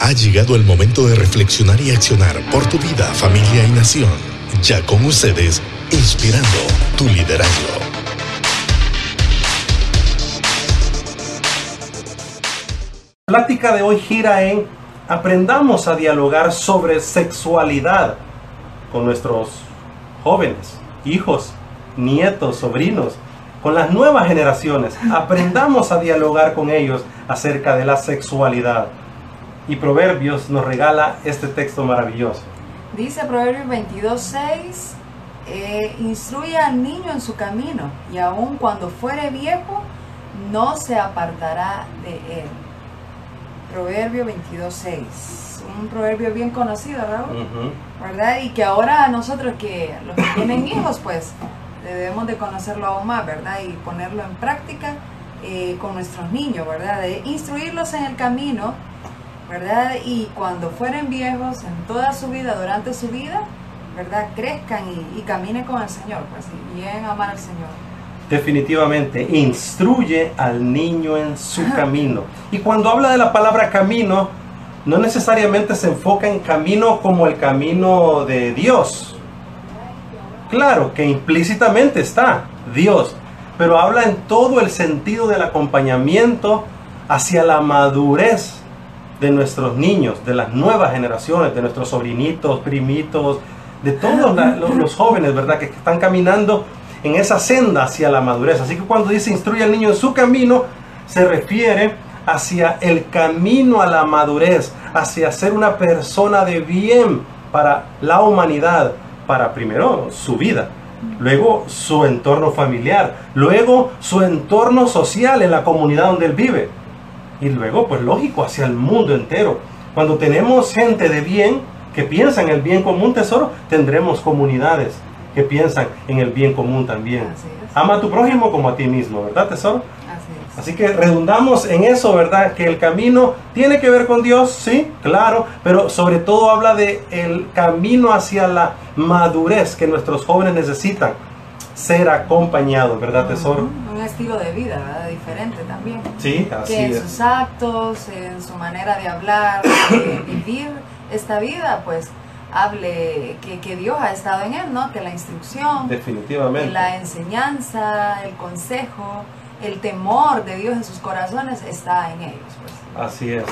Ha llegado el momento de reflexionar y accionar por tu vida, familia y nación. Ya con ustedes, inspirando tu liderazgo. La plática de hoy gira en aprendamos a dialogar sobre sexualidad con nuestros jóvenes, hijos, nietos, sobrinos, con las nuevas generaciones. Aprendamos a dialogar con ellos acerca de la sexualidad. Y Proverbios nos regala este texto maravilloso. Dice Proverbios 22.6, eh, instruye al niño en su camino y aun cuando fuere viejo, no se apartará de él. Proverbio 22.6, un proverbio bien conocido, Raúl, ¿verdad? Y que ahora nosotros que los que tienen hijos, pues debemos de conocerlo aún más, ¿verdad? Y ponerlo en práctica eh, con nuestros niños, ¿verdad? De instruirlos en el camino, ¿verdad? Y cuando fueren viejos, en toda su vida, durante su vida, ¿verdad? Crezcan y, caminen con el Señor, pues, y amar al Señor. Definitivamente, instruye al niño en su camino. Y cuando habla de la palabra camino, no necesariamente se enfoca en camino como el camino de Dios. Claro que implícitamente está Dios, pero habla en todo el sentido del acompañamiento hacia la madurez de nuestros niños, de las nuevas generaciones, de nuestros sobrinitos, primitos, de todos los, jóvenes, ¿verdad? Que están caminando en esa senda hacia la madurez. Así que cuando dice instruye al niño en su camino, se refiere hacia el camino a la madurez, hacia ser una persona de bien para la humanidad, para primero su vida, luego su entorno familiar, luego su entorno social en la comunidad donde él vive y luego, pues lógico, hacia el mundo entero. Cuando tenemos gente de bien que piensa en el bien común, tesoro, tendremos comunidades que piensan en el bien común también. Ama a tu prójimo como a ti mismo, ¿verdad, tesoro? Así que redundamos en eso, ¿verdad? Que el camino tiene que ver con Dios, sí, claro, pero sobre todo habla de el camino hacia la madurez que nuestros jóvenes necesitan ser acompañados, ¿verdad, tesoro? Estilo de vida ¿verdad? diferente también. Sí, así que en sus actos, en su manera de hablar, de vivir esta vida, pues hable que, que, Dios ha estado en él, ¿no? Que la instrucción, definitivamente, la enseñanza, el consejo, el temor de Dios en sus corazones está en ellos. Pues. Así es.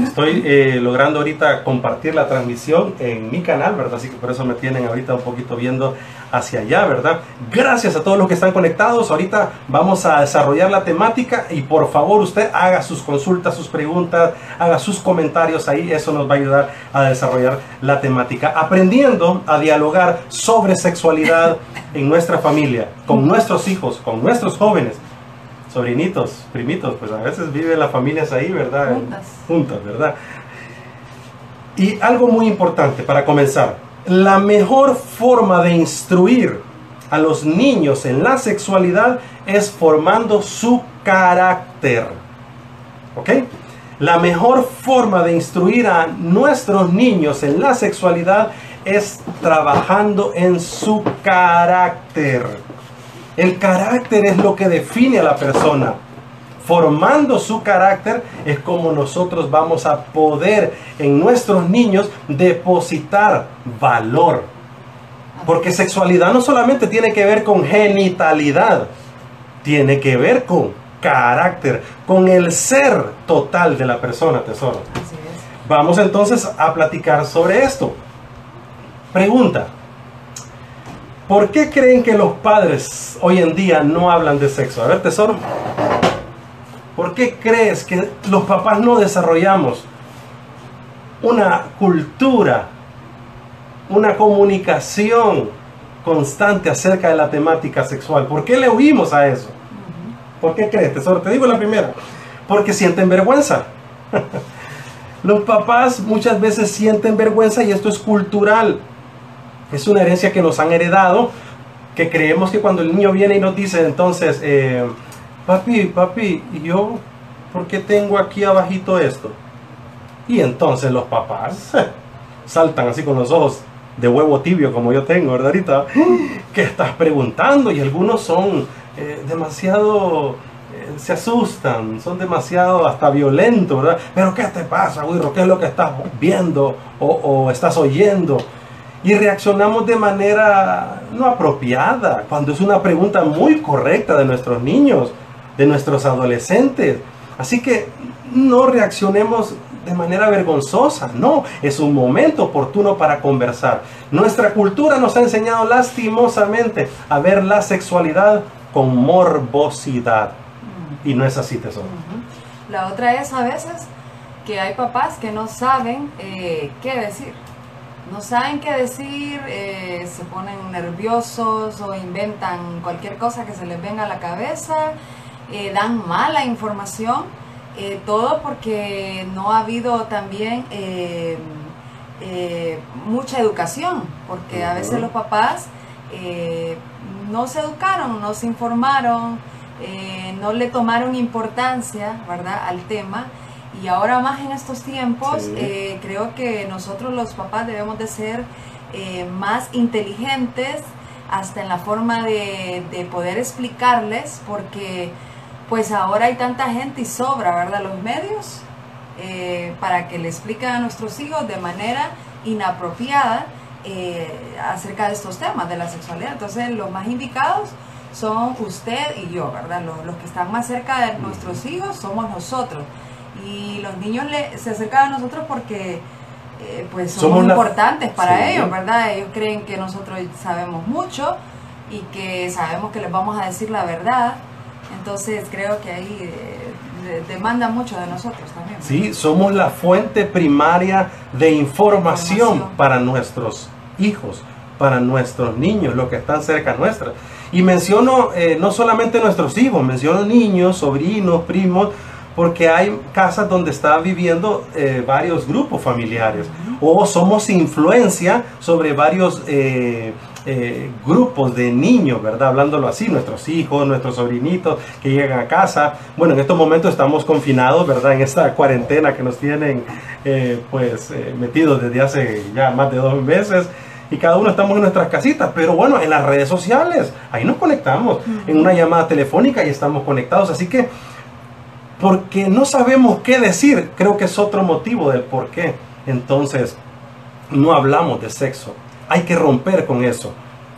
Estoy eh, logrando ahorita compartir la transmisión en mi canal, ¿verdad? Así que por eso me tienen ahorita un poquito viendo hacia allá, ¿verdad? Gracias a todos los que están conectados. Ahorita vamos a desarrollar la temática y por favor usted haga sus consultas, sus preguntas, haga sus comentarios ahí. Eso nos va a ayudar a desarrollar la temática. Aprendiendo a dialogar sobre sexualidad en nuestra familia, con nuestros hijos, con nuestros jóvenes sobrinitos, primitos, pues a veces viven las familias ahí, ¿verdad? Juntas. Juntas, ¿verdad? Y algo muy importante para comenzar, la mejor forma de instruir a los niños en la sexualidad es formando su carácter. ¿Ok? La mejor forma de instruir a nuestros niños en la sexualidad es trabajando en su carácter. El carácter es lo que define a la persona. Formando su carácter es como nosotros vamos a poder en nuestros niños depositar valor. Porque sexualidad no solamente tiene que ver con genitalidad, tiene que ver con carácter, con el ser total de la persona, tesoro. Vamos entonces a platicar sobre esto. Pregunta, ¿Por qué creen que los padres hoy en día no hablan de sexo? A ver, tesoro. ¿Por qué crees que los papás no desarrollamos una cultura, una comunicación constante acerca de la temática sexual? ¿Por qué le huimos a eso? ¿Por qué crees, tesoro? Te digo la primera. Porque sienten vergüenza. los papás muchas veces sienten vergüenza y esto es cultural. Es una herencia que nos han heredado, que creemos que cuando el niño viene y nos dice entonces, eh, papi, papi, ¿y yo por qué tengo aquí abajito esto? Y entonces los papás saltan así con los ojos de huevo tibio como yo tengo, ¿verdad? Ahorita, ¿qué estás preguntando? Y algunos son eh, demasiado eh, se asustan, son demasiado hasta violentos, ¿verdad? Pero ¿qué te pasa, Wirro? ¿Qué es lo que estás viendo o, o estás oyendo? Y reaccionamos de manera no apropiada, cuando es una pregunta muy correcta de nuestros niños, de nuestros adolescentes. Así que no reaccionemos de manera vergonzosa, no, es un momento oportuno para conversar. Nuestra cultura nos ha enseñado lastimosamente a ver la sexualidad con morbosidad. Y no es así, tesoro. La otra es a veces que hay papás que no saben eh, qué decir. No saben qué decir, eh, se ponen nerviosos o inventan cualquier cosa que se les venga a la cabeza, eh, dan mala información eh, todo porque no ha habido también mucha educación, porque a veces los papás no se educaron, no se informaron, no le tomaron importancia, ¿verdad?, al tema. Y ahora más en estos tiempos, creo que nosotros los papás debemos de ser más inteligentes hasta en la forma de, de poder explicarles, porque pues ahora hay tanta gente y sobra, ¿verdad? Los medios eh, para que le expliquen a nuestros hijos de manera inapropiada eh, acerca de estos temas de la sexualidad. Entonces, los más indicados son usted y yo, ¿verdad? Los, que están más cerca de nuestros hijos somos nosotros. Y los niños le, se acercan a nosotros porque eh, pues somos, importantes para ellos, ¿verdad? Ellos creen que nosotros sabemos mucho y que sabemos que les vamos a decir la verdad entonces creo que ahí eh, demanda mucho de nosotros también. Sí, somos la fuente primaria de información, para nuestros hijos, para nuestros niños, los que están cerca nuestra. Y menciono eh, no solamente nuestros hijos, menciono niños, sobrinos, primos, porque hay casas donde están viviendo eh, varios grupos familiares o somos influencia sobre varios eh, grupos de niños, ¿verdad? Hablándolo así, nuestros hijos, nuestros sobrinitos que llegan a casa. Bueno, en estos momentos estamos confinados, ¿verdad? En esta cuarentena que nos tienen eh, pues eh, metidos desde hace ya más de dos meses y cada uno estamos en nuestras casitas, pero bueno, en las redes sociales, ahí nos conectamos, en una llamada telefónica y estamos conectados, así que porque no sabemos qué decir, creo que es otro motivo del por qué. Entonces, no hablamos de sexo, hay que romper con eso.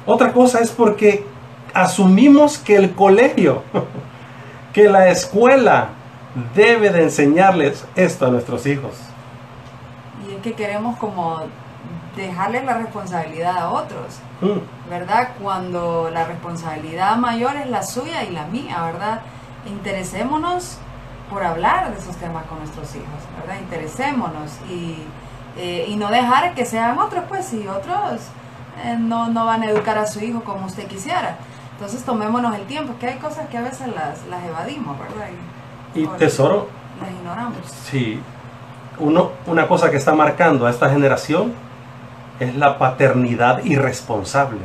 Otra cosa es porque asumimos que el colegio, que la escuela debe de enseñarles esto a nuestros hijos. Y es que queremos como dejarles la responsabilidad a otros, mm. ¿verdad? Cuando la responsabilidad mayor es la suya y la mía, ¿verdad? Interesémonos por hablar de esos temas con nuestros hijos, ¿verdad? Interesémonos y eh, y no dejar que sean otros, pues, si otros eh, no, no, van a educar a su hijo como usted quisiera. Entonces tomémonos el tiempo, que hay cosas que a veces las, las evadimos, ¿verdad? Y, tesoro. Las ignoramos. Sí. Uno, una cosa que está marcando a esta generación es la paternidad irresponsable.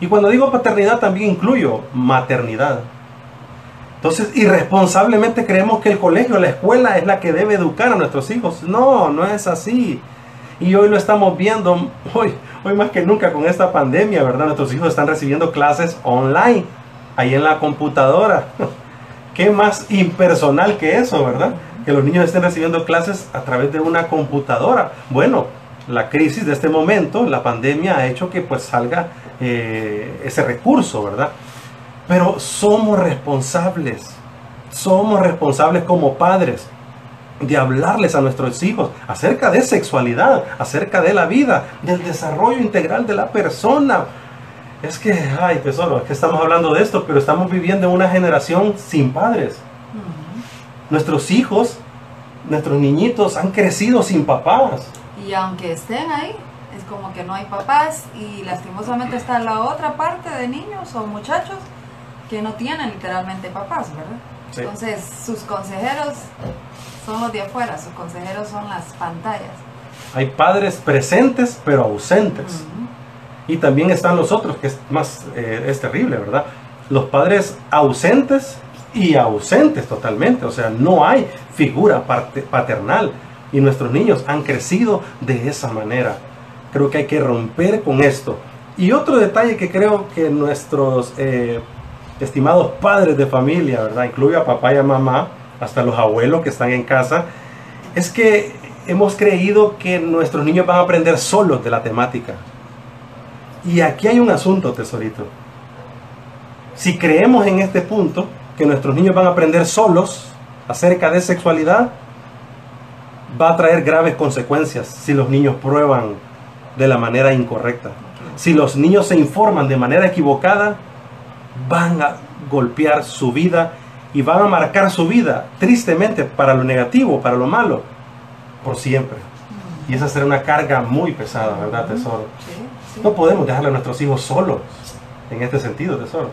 Y cuando digo paternidad también incluyo maternidad. Entonces, irresponsablemente creemos que el colegio, la escuela es la que debe educar a nuestros hijos. No, no es así. Y hoy lo estamos viendo, hoy, hoy más que nunca con esta pandemia, ¿verdad? Nuestros hijos están recibiendo clases online, ahí en la computadora. ¿Qué más impersonal que eso, verdad? Que los niños estén recibiendo clases a través de una computadora. Bueno, la crisis de este momento, la pandemia ha hecho que pues salga eh, ese recurso, ¿verdad? Pero somos responsables, somos responsables como padres de hablarles a nuestros hijos acerca de sexualidad, acerca de la vida, del desarrollo integral de la persona. Es que, ay tesoro, es que estamos hablando de esto, pero estamos viviendo en una generación sin padres. Nuestros hijos, nuestros niñitos han crecido sin papás. Y aunque estén ahí, es como que no hay papás y lastimosamente está la otra parte de niños o muchachos que no tienen literalmente papás, ¿verdad? Entonces, sus consejeros son los de afuera, sus consejeros son las pantallas. Hay padres presentes pero ausentes. Y también están los otros, que es más, eh, es terrible, ¿verdad? Los padres ausentes y ausentes totalmente, o sea, no hay figura paternal. Y nuestros niños han crecido de esa manera. Creo que hay que romper con esto. Y otro detalle que creo que nuestros eh, estimados padres de familia, ¿verdad? Incluye a papá y a mamá, hasta los abuelos que están en casa, es que hemos creído que nuestros niños van a aprender solos de la temática. Y aquí hay un asunto, tesorito. Si creemos en este punto, que nuestros niños van a aprender solos acerca de sexualidad, va a traer graves consecuencias si los niños prueban de la manera incorrecta. Si los niños se informan de manera equivocada, van a golpear su vida y van a marcar su vida tristemente para lo negativo, para lo malo, por siempre. Y esa será una carga muy pesada, ¿verdad, tesoro? No podemos dejarle a nuestros hijos solos en este sentido, tesoro.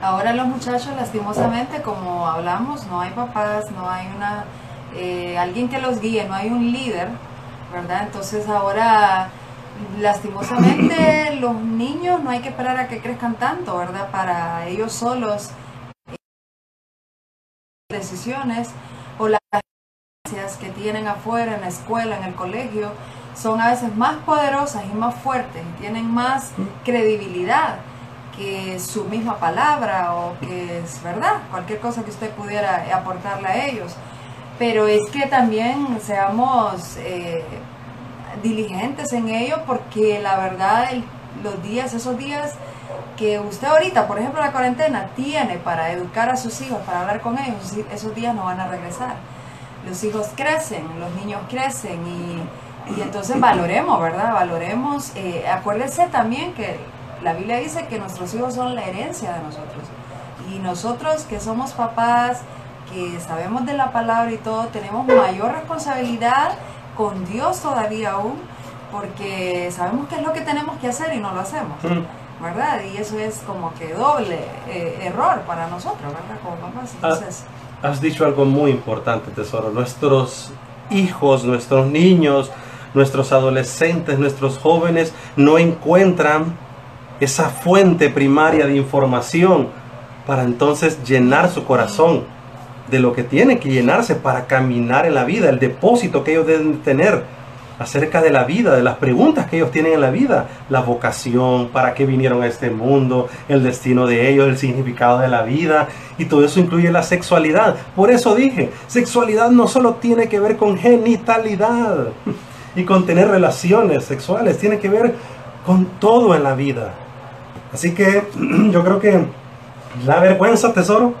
Ahora los muchachos, lastimosamente, como hablamos, no hay papás, no hay una eh, alguien que los guíe, no hay un líder, ¿verdad? Entonces ahora, lastimosamente, los niños no hay que esperar a que crezcan tanto, ¿verdad? Para ellos solos decisiones o las que tienen afuera en la escuela, en el colegio, son a veces más poderosas y más fuertes y tienen más credibilidad que su misma palabra o que es verdad, cualquier cosa que usted pudiera aportarle a ellos. Pero es que también seamos eh, diligentes en ello porque la verdad los días, esos días que usted ahorita, por ejemplo la cuarentena, tiene para educar a sus hijos, para hablar con ellos, esos días no van a regresar. Los hijos crecen, los niños crecen y, entonces valoremos, ¿verdad? Valoremos. Eh, acuérdese también que la Biblia dice que nuestros hijos son la herencia de nosotros. Y nosotros que somos papás, que sabemos de la palabra y todo, tenemos mayor responsabilidad con Dios todavía aún, porque sabemos qué es lo que tenemos que hacer y no lo hacemos. Mm. ¿Verdad? Y eso es como que doble eh, error para nosotros, ¿verdad? Como papás. Ah, Entonces, has dicho algo muy importante, tesoro. Nuestros hijos, nuestros niños, nuestros adolescentes, nuestros jóvenes no encuentran esa fuente primaria de información para entonces llenar su corazón de lo que tiene que llenarse para caminar en la vida, el depósito que ellos deben tener acerca de la vida, de las preguntas que ellos tienen en la vida, la vocación, para qué vinieron a este mundo, el destino de ellos, el significado de la vida, y todo eso incluye la sexualidad. Por eso dije, sexualidad no solo tiene que ver con genitalidad y con tener relaciones sexuales, tiene que ver con todo en la vida. Así que yo creo que la vergüenza, tesoro,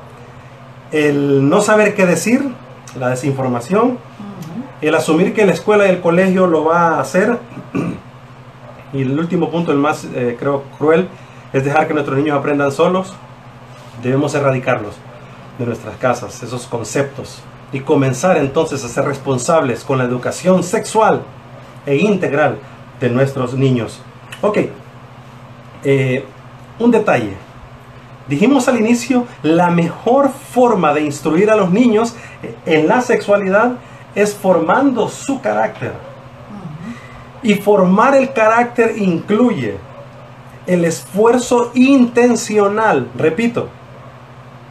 el no saber qué decir, la desinformación, el asumir que la escuela y el colegio lo va a hacer, y el último punto, el más eh, creo cruel, es dejar que nuestros niños aprendan solos. Debemos erradicarlos de nuestras casas, esos conceptos, y comenzar entonces a ser responsables con la educación sexual e integral de nuestros niños. Ok, eh, un detalle. Dijimos al inicio, la mejor forma de instruir a los niños en la sexualidad es formando su carácter. Y formar el carácter incluye el esfuerzo intencional, repito,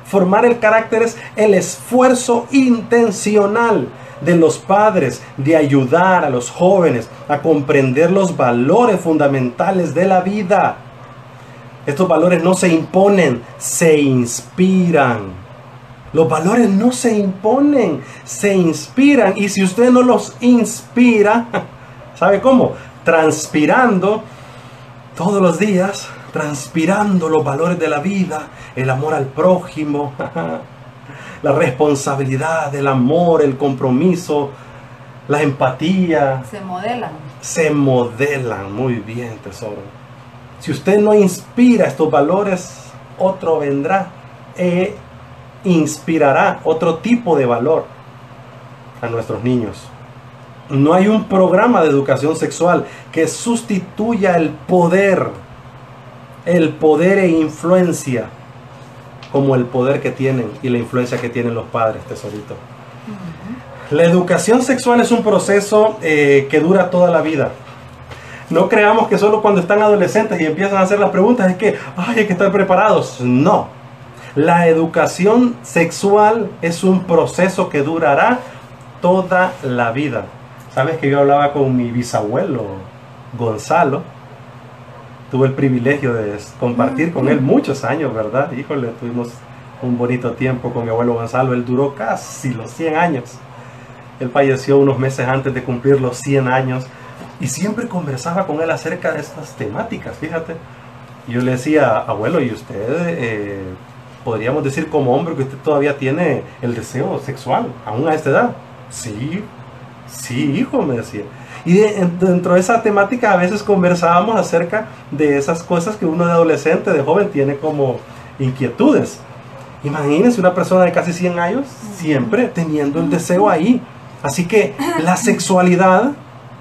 formar el carácter es el esfuerzo intencional de los padres de ayudar a los jóvenes a comprender los valores fundamentales de la vida estos valores no se imponen, se inspiran. Los valores no se imponen, se inspiran. Y si usted no los inspira, ¿sabe cómo? Transpirando todos los días, transpirando los valores de la vida, el amor al prójimo, la responsabilidad, el amor, el compromiso, la empatía. Se modelan. Se modelan muy bien, tesoro. Si usted no inspira estos valores, otro vendrá e inspirará otro tipo de valor a nuestros niños. No hay un programa de educación sexual que sustituya el poder, el poder e influencia, como el poder que tienen y la influencia que tienen los padres, tesorito. La educación sexual es un proceso eh, que dura toda la vida. No creamos que solo cuando están adolescentes y empiezan a hacer las preguntas es que hay que estar preparados. No. La educación sexual es un proceso que durará toda la vida. Sabes que yo hablaba con mi bisabuelo Gonzalo tuve el privilegio de compartir con él muchos años, ¿verdad? Híjole, tuvimos un bonito tiempo con mi abuelo Gonzalo, él duró casi los 100 años. Él falleció unos meses antes de cumplir los 100 años y siempre conversaba con él acerca de estas temáticas, fíjate. Yo le decía, abuelo, ¿y usted eh, podríamos decir como hombre que usted todavía tiene el deseo sexual, aún a esta edad? Sí, sí, hijo, me decía. Y dentro de esa temática a veces conversábamos acerca de esas cosas que uno de adolescente, de joven, tiene como inquietudes. Imagínense una persona de casi 100 años siempre teniendo el deseo ahí. Así que la sexualidad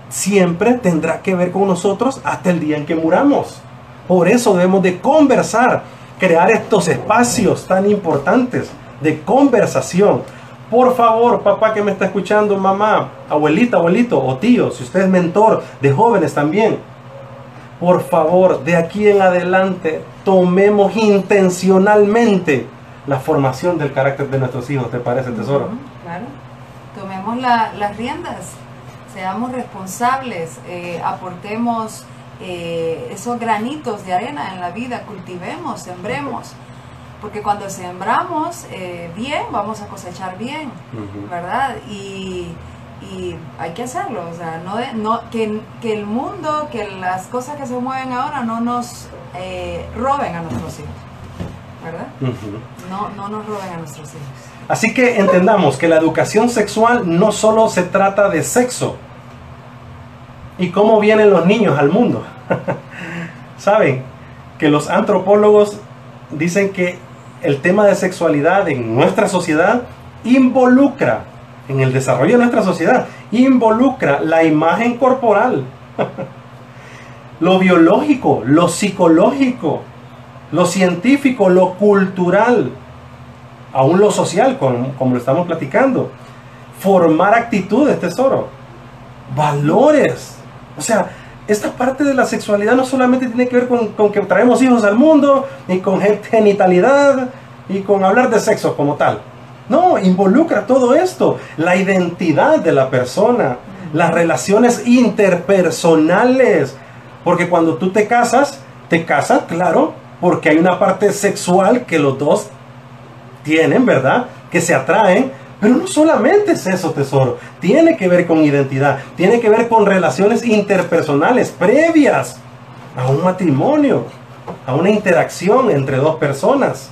siempre tendrá que ver con nosotros hasta el día en que muramos. Por eso debemos de conversar, crear estos espacios tan importantes de conversación por favor, papá que me está escuchando, mamá, abuelita, abuelito o tío, si usted es mentor de jóvenes también, por favor, de aquí en adelante, tomemos intencionalmente la formación del carácter de nuestros hijos, ¿te parece, tesoro? Claro, tomemos las riendas, seamos responsables, eh, aportemos eh, esos granitos de arena en la vida, cultivemos, sembremos porque cuando sembramos eh, bien, vamos a cosechar bien, ¿verdad? Y, hay que hacerlo, o sea, no, no que, el mundo, que las cosas que se mueven ahora no nos eh, roben a nuestros hijos, ¿verdad? no, no nos roben a nuestros hijos. Así que entendamos que la educación sexual no solo se trata de sexo y cómo vienen los niños al mundo. Saben que los antropólogos dicen que el tema de sexualidad en nuestra sociedad involucra, en el desarrollo de nuestra sociedad, involucra la imagen corporal, lo biológico, lo psicológico, lo científico, lo cultural, aún lo social, como, como lo estamos platicando. Formar actitudes, tesoro, valores. O sea, esta parte de la sexualidad no solamente tiene que ver con, que traemos hijos al mundo, ni con genitalidad, y con hablar de sexo como tal. No, involucra todo esto, la identidad de la persona, las relaciones interpersonales. Porque cuando tú te casas, te casas, claro, porque hay una parte sexual que los dos tienen, ¿verdad? Que se atraen, pero no solamente es eso, tesoro. Tiene que ver con identidad. Tiene que ver con relaciones interpersonales previas a un matrimonio, a una interacción entre dos personas.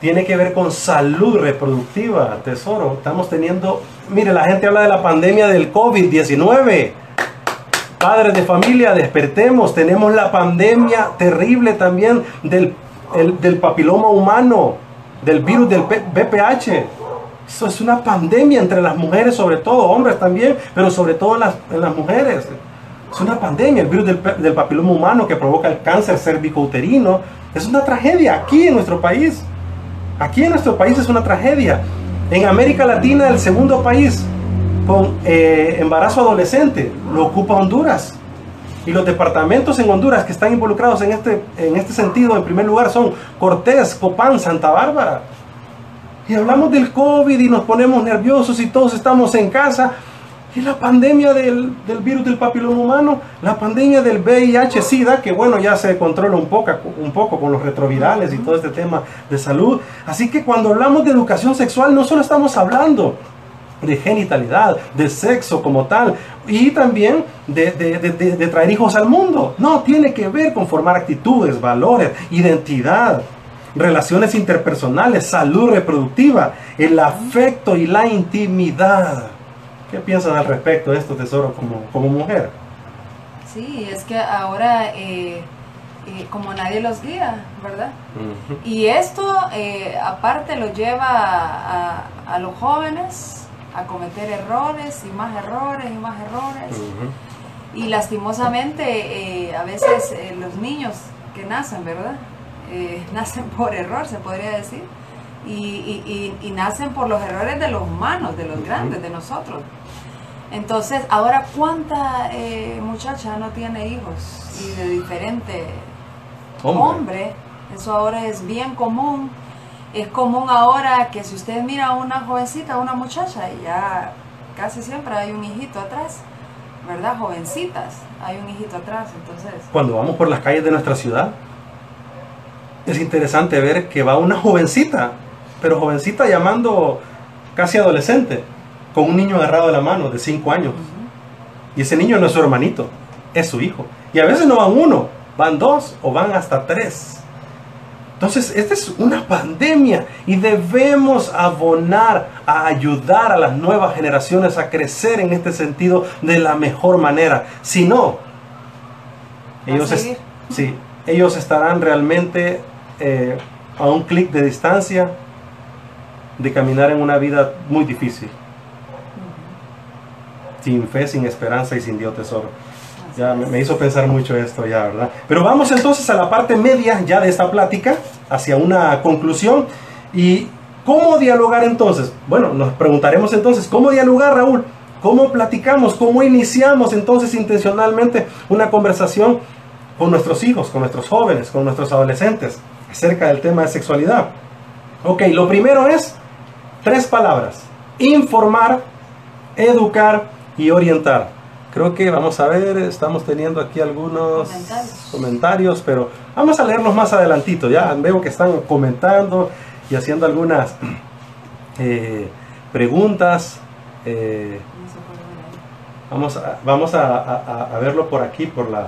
Tiene que ver con salud reproductiva, tesoro. Estamos teniendo, mire, la gente habla de la pandemia del COVID-19. Padres de familia, despertemos. Tenemos la pandemia terrible también del, del papiloma humano, del virus del BPH eso es una pandemia entre las mujeres, sobre todo, hombres también, pero sobre todo en las, mujeres. Es una pandemia, el virus del, papiloma humano que provoca el cáncer cervicouterino. Es una tragedia aquí en nuestro país. Aquí en nuestro país es una tragedia. En América Latina, el segundo país con eh, embarazo adolescente lo ocupa Honduras. Y los departamentos en Honduras que están involucrados en este, en este sentido, en primer lugar, son Cortés, Copán, Santa Bárbara. Y hablamos del COVID y nos ponemos nerviosos y todos estamos en casa. Y la pandemia del, virus del papiloma humano, la pandemia del VIH-Sida, que bueno, ya se controla un poco, un poco con los retrovirales y todo este tema de salud. Así que cuando hablamos de educación sexual, no solo estamos hablando de genitalidad, de sexo como tal, y también de, de, traer hijos al mundo. No, tiene que ver con formar actitudes, valores, identidad relaciones interpersonales, salud reproductiva, el afecto y la intimidad. ¿Qué piensas al respecto de esto, tesoro, como, como mujer? Sí, es que ahora, eh, eh, como nadie los guía, ¿verdad? Y esto, eh, aparte, lo lleva a, a, los jóvenes a cometer errores y más errores y más errores. Y lastimosamente, a veces los niños que nacen, ¿verdad? Eh, nacen por error, se podría decir, y, nacen por los errores de los humanos, de los grandes, de nosotros. Entonces, ahora, ¿cuánta eh, muchacha no tiene hijos y de diferente hombre. Eso ahora es bien común. Es común ahora que si usted mira a una jovencita, a una muchacha, y ya casi siempre hay un hijito atrás. ¿verdad? Jovencitas. Hay un hijito atrás, entonces. Cuando vamos por las calles de nuestra ciudad, es interesante ver que va una jovencita, pero jovencita llamando casi adolescente, con un niño agarrado de la mano de 5 años. Y ese niño no es su hermanito, es su hijo. Y a veces no van uno, van dos o van hasta tres. Entonces, esta es una pandemia y debemos abonar a ayudar a las nuevas generaciones a crecer en este sentido de la mejor manera. Si no, ellos, sí, ellos estarán realmente eh, a un clic de distancia de caminar en una vida muy difícil. Sin fe, sin esperanza y sin Dios tesoro. Ya me, hizo pensar mucho esto ya, ¿verdad? Pero vamos entonces a la parte media ya de esta plática, hacia una conclusión. ¿Y cómo dialogar entonces? Bueno, nos preguntaremos entonces, ¿cómo dialogar, Raúl? ¿Cómo platicamos? ¿Cómo iniciamos entonces intencionalmente una conversación con nuestros hijos, con nuestros jóvenes, con nuestros adolescentes acerca del tema de sexualidad? Ok, lo primero es tres palabras. Informar, educar y orientar. Creo que vamos a ver, estamos teniendo aquí algunos comentarios. pero vamos a leerlos más adelantito. Ya veo que están comentando y haciendo algunas eh, preguntas. Eh, vamos a, vamos a, verlo por aquí, por la...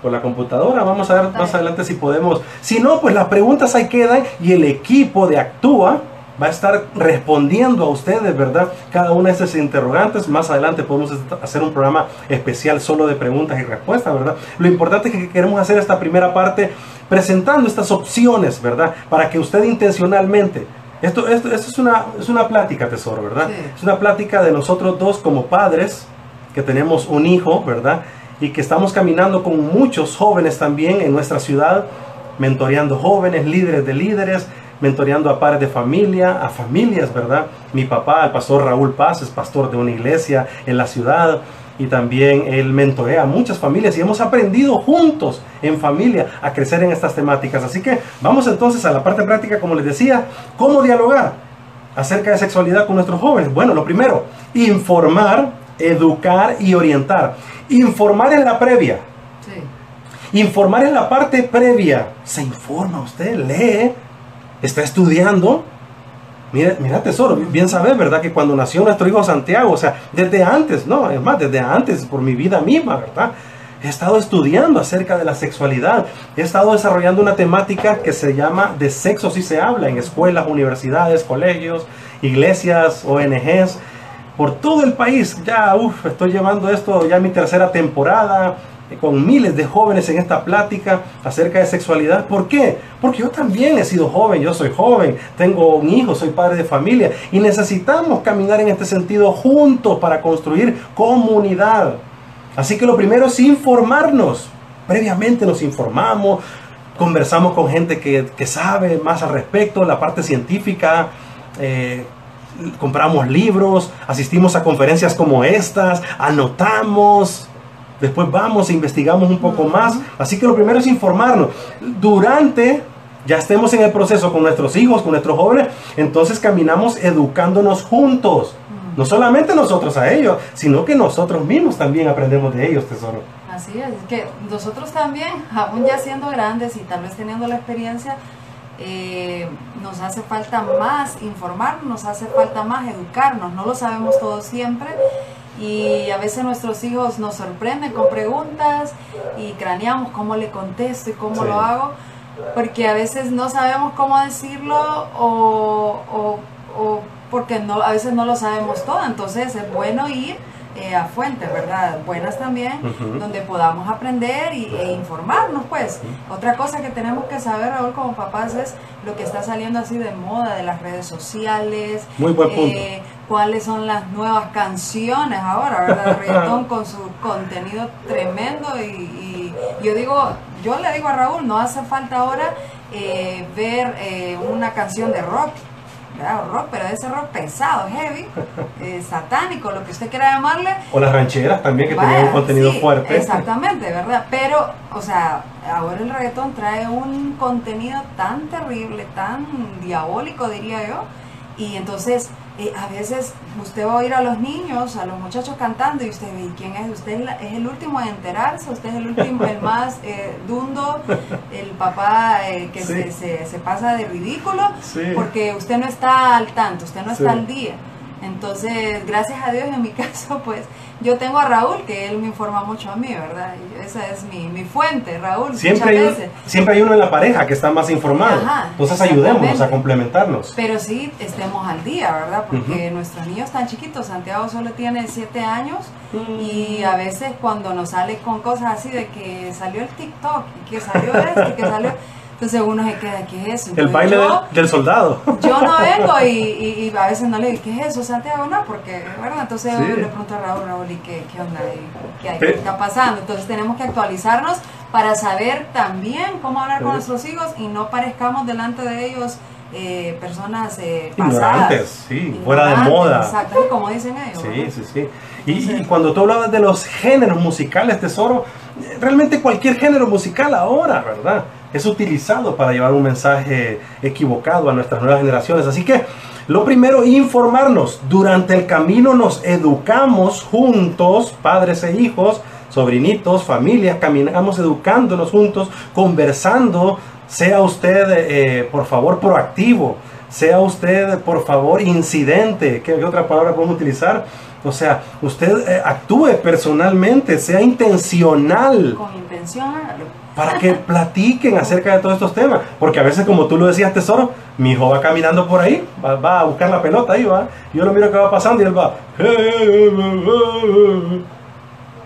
Por la computadora, vamos a ver más adelante si podemos. Si no, pues las preguntas ahí quedan y el equipo de Actúa va a estar respondiendo a ustedes, ¿verdad? Cada una de esas interrogantes. Más adelante podemos hacer un programa especial solo de preguntas y respuestas, ¿verdad? Lo importante es que queremos hacer esta primera parte presentando estas opciones, ¿verdad? Para que usted intencionalmente esto, esto, esto, es, una, es una plática, tesoro, ¿verdad? Es una plática de nosotros dos como padres, que tenemos un hijo, ¿verdad? Y que estamos caminando con muchos jóvenes también en nuestra ciudad, mentoreando jóvenes, líderes de líderes, mentoreando a padres de familia, a familias, ¿verdad? Mi papá, el pastor Raúl Paz, es pastor de una iglesia en la ciudad y también él mentorea a muchas familias y hemos aprendido juntos en familia a crecer en estas temáticas. Así que vamos entonces a la parte práctica, como les decía, ¿cómo dialogar acerca de sexualidad con nuestros jóvenes? Bueno, lo primero, informar, educar y orientar. Informar en la previa. Informar en la parte previa. Se informa usted, lee, está estudiando. Mira, mira, tesoro, bien sabes, ¿verdad? Que cuando nació nuestro hijo Santiago, o sea, desde antes, no, es más, desde antes, por mi vida misma, ¿verdad? He estado estudiando acerca de la sexualidad. He estado desarrollando una temática que se llama de sexo si se habla en escuelas, universidades, colegios, iglesias, ONGs, por todo el país. Ya, uff, estoy llevando esto ya mi tercera temporada con miles de jóvenes en esta plática acerca de sexualidad. ¿Por qué? Porque yo también he sido joven, yo soy joven, tengo un hijo, soy padre de familia y necesitamos caminar en este sentido juntos para construir comunidad. Así que lo primero es informarnos. Previamente nos informamos, conversamos con gente que, sabe más al respecto, la parte científica. Eh, compramos libros, asistimos a conferencias como estas, anotamos, Después vamos e investigamos un poco más. Así que lo primero es informarnos. Durante, ya estemos en el proceso con nuestros hijos, con nuestros jóvenes, entonces caminamos educándonos juntos. No solamente nosotros a ellos, sino que nosotros mismos también aprendemos de ellos, tesoro. Así es, que nosotros también, aún ya siendo grandes y tal vez teniendo la experiencia, eh, nos hace falta más informarnos, nos hace falta más educarnos, no lo sabemos todo siempre y a veces nuestros hijos nos sorprenden con preguntas y craneamos cómo le contesto y cómo lo hago, porque a veces no sabemos cómo decirlo o, o, porque no, a veces no lo sabemos todo, entonces es bueno ir eh, a fuentes, ¿verdad? Buenas también, donde podamos aprender y, e informarnos, pues. Otra cosa que tenemos que saber, Raúl, como papás, es lo que está saliendo así de moda de las redes sociales. Muy buen punto. Eh, cuáles son las nuevas canciones ahora, ¿verdad? reggaetón con su contenido tremendo y, yo digo, yo le digo a Raúl, no hace falta ahora eh, ver una canción de rock rock, pero ese rock pesado, heavy, eh, satánico, lo que usted quiera llamarle. O las rancheras también, que tenían un contenido fuerte. Exactamente, ¿verdad? Pero, o sea, ahora el reggaetón trae un contenido tan terrible, tan diabólico, diría yo, y entonces eh, a veces usted va a oír a los niños, a los muchachos cantando y usted ve, ¿quién es? Usted es el último a enterarse, usted es el último, el más eh, dundo, el papá eh, que se, se, se, pasa de ridículo, porque usted no está al tanto, usted no está al día. Entonces, gracias a Dios en mi caso, pues yo tengo a Raúl, que él me informa mucho a mí, ¿verdad? esa es mi, mi fuente, Raúl. Siempre hay, veces. siempre hay uno en la pareja que está más informado. Entonces ayudémonos a complementarnos. Pero sí estemos al día, ¿verdad? Porque nuestros niños están chiquitos, Santiago solo tiene 7 años y a veces cuando nos sale con cosas así de que salió el TikTok y que salió esto y que salió... Entonces uno se queda, ¿qué es eso? el baile del, soldado. Yo no vengo y, y, a veces no le digo, ¿qué es eso, Santiago? No, porque, bueno, entonces le pregunto a Raúl, Raúl, ¿y qué, qué onda? ¿Qué, ¿Qué está pasando? Entonces tenemos que actualizarnos para saber también cómo hablar con nuestros hijos y no parezcamos delante de ellos eh, personas eh, pasadas, sí, fuera de moda. Exacto, como dicen ellos. Sí, sí, sí. Y, y, cuando tú hablabas de los géneros musicales, tesoro, realmente cualquier género musical ahora, ¿verdad? Es utilizado para llevar un mensaje equivocado a nuestras nuevas generaciones. Así que lo primero, informarnos. Durante el camino nos educamos juntos, padres e hijos, sobrinitos, familias, caminamos educándonos juntos, conversando. Sea usted, eh, por favor, proactivo. Sea usted, por favor, incidente. ¿Qué, otra palabra podemos utilizar? O sea, usted eh, actúe personalmente, sea intencional. Con intención, para que platiquen acerca de todos estos temas. Porque a veces, como tú lo decías, tesoro, mi hijo va caminando por ahí, va, a buscar la pelota ahí, va. Yo lo miro que va pasando y él va.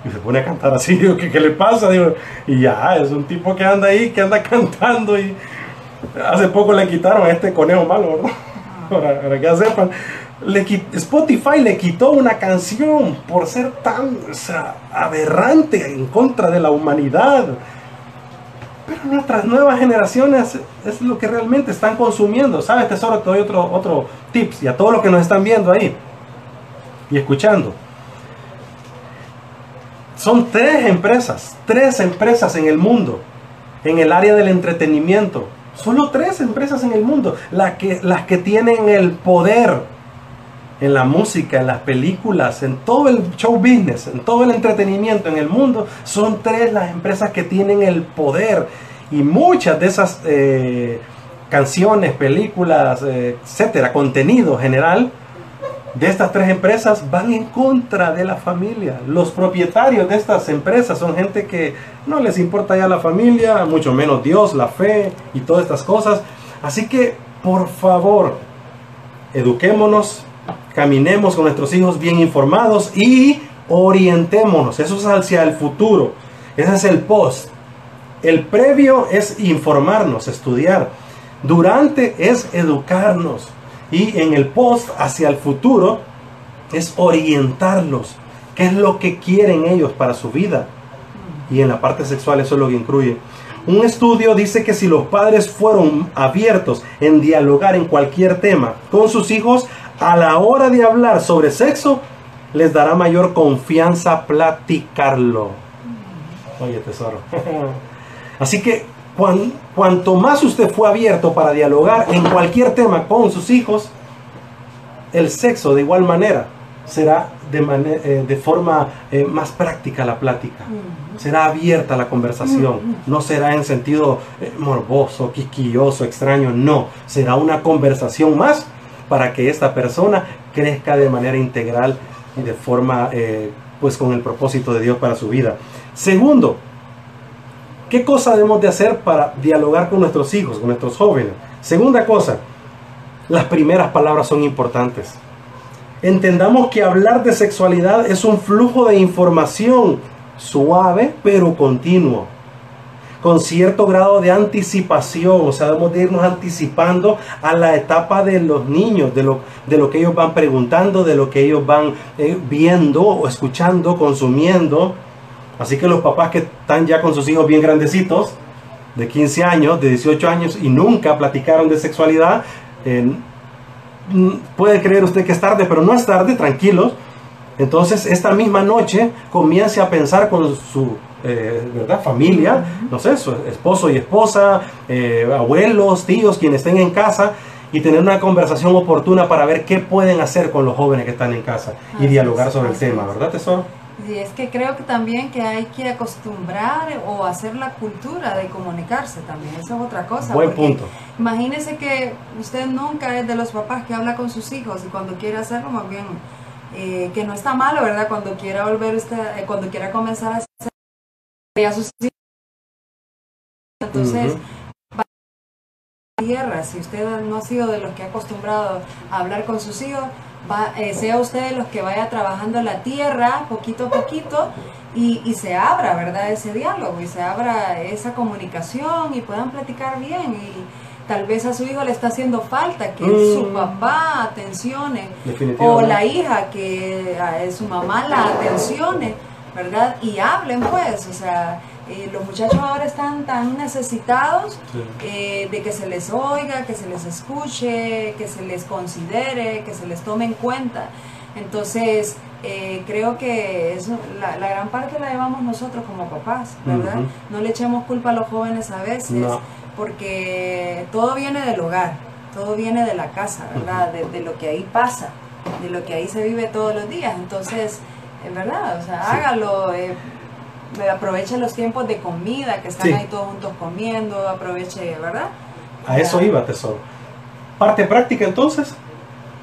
Y se pone a cantar así, digo, ¿qué, le pasa? Digo, y ya, es un tipo que anda ahí, que anda cantando y hace poco le quitaron a este conejo malo, ¿verdad? Para, que sepan. Le, Spotify le quitó una canción por ser tan aberrante en contra de la humanidad. Nuestras nuevas generaciones es lo que realmente están consumiendo. ¿Sabes, tesoro? Te doy otro, otro tips y a todos los que nos están viendo ahí y escuchando. Son tres empresas, tres empresas en el mundo, en el área del entretenimiento. Solo tres empresas en el mundo, las que, las que tienen el poder en la música, en las películas, en todo el show business, en todo el entretenimiento en el mundo, son tres las empresas que tienen el poder. Y muchas de esas eh, canciones, películas, eh, etcétera, contenido general de estas tres empresas van en contra de la familia. Los propietarios de estas empresas son gente que no les importa ya la familia, mucho menos Dios, la fe y todas estas cosas. Así que, por favor, eduquémonos, caminemos con nuestros hijos bien informados y orientémonos. Eso es hacia el futuro. Ese es el post. El previo es informarnos, estudiar. Durante es educarnos. Y en el post hacia el futuro es orientarlos. ¿Qué es lo que quieren ellos para su vida? Y en la parte sexual eso es lo que incluye. Un estudio dice que si los padres fueron abiertos en dialogar en cualquier tema con sus hijos, a la hora de hablar sobre sexo, les dará mayor confianza platicarlo. Oye, tesoro. Así que cuanto más usted fue abierto para dialogar en cualquier tema con sus hijos, el sexo de igual manera será de, eh, de forma eh, más práctica la plática. Será abierta la conversación. No será en sentido eh, morboso, quisquilloso, extraño. No, será una conversación más para que esta persona crezca de manera integral y de forma, pues con el propósito de Dios para su vida. Segundo, ¿qué cosa debemos de hacer para dialogar con nuestros hijos, con nuestros jóvenes? Segunda cosa, las primeras palabras son importantes. Entendamos que hablar de sexualidad es un flujo de información suave pero continuo con cierto grado de anticipación, o sea, debemos de irnos anticipando a la etapa de los niños, de lo, de lo que ellos van preguntando, de lo que ellos van eh, viendo o escuchando, consumiendo. Así que los papás que están ya con sus hijos bien grandecitos, de 15 años, de 18 años, y nunca platicaron de sexualidad, puede creer usted que es tarde, pero no es tarde, tranquilos. Entonces, esta misma noche comience a pensar con su eh, ¿verdad? Familia, no sé, su esposo y esposa, eh, abuelos, tíos, quienes estén en casa, y tener una conversación oportuna para ver qué pueden hacer con los jóvenes que están en casa y dialogar sobre el tema. ¿verdad, Tesoro? Y es que creo que también que hay que acostumbrar o hacer la cultura de comunicarse también. Esa es otra cosa. Buen punto. Imagínese que usted nunca es de los papás que habla con sus hijos y cuando quiere hacerlo, más bien, eh, que no está malo, ¿verdad? Cuando quiera volver usted, eh, cuando quiera comenzar a hacer a sus hijos. Entonces, tierra, si usted no ha sido de los que ha acostumbrado a hablar con sus hijos, va, eh, sea usted de los que vaya trabajando la tierra poquito a poquito y, y se abra, ¿verdad? Ese diálogo y se abra esa comunicación y puedan platicar bien y tal vez a su hijo le está haciendo falta que Mm. su papá atencione o la hija que a su mamá la atencione, ¿verdad? Y hablen pues, o sea, eh, los muchachos ahora están tan necesitados Sí. eh, de que se les oiga, que se les escuche, que se les considere, que se les tome en cuenta. Entonces, eh, creo que eso, la, la gran parte la llevamos nosotros como papás, ¿verdad? No le echemos culpa a los jóvenes a veces, No. porque todo viene del hogar, todo viene de la casa, ¿verdad? De, de lo que ahí pasa, de lo que ahí se vive todos los días. Entonces, en verdad, o sea, Sí. hágalo. Aproveche los tiempos de comida, que están Sí. ahí todos juntos comiendo, aproveche, ¿verdad? A eso iba, tesoro. Parte práctica entonces.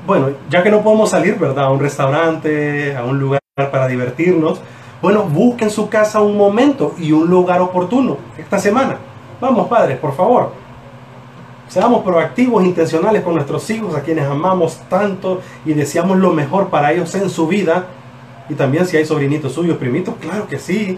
Bueno, ya que no podemos salir, ¿verdad? A un restaurante, a un lugar para divertirnos. Bueno, busquen en su casa un momento y un lugar oportuno esta semana. Vamos, padres, por favor. Seamos proactivos, intencionales con nuestros hijos, a quienes amamos tanto y deseamos lo mejor para ellos en su vida. Y también si hay sobrinitos suyos, primitos, claro que sí.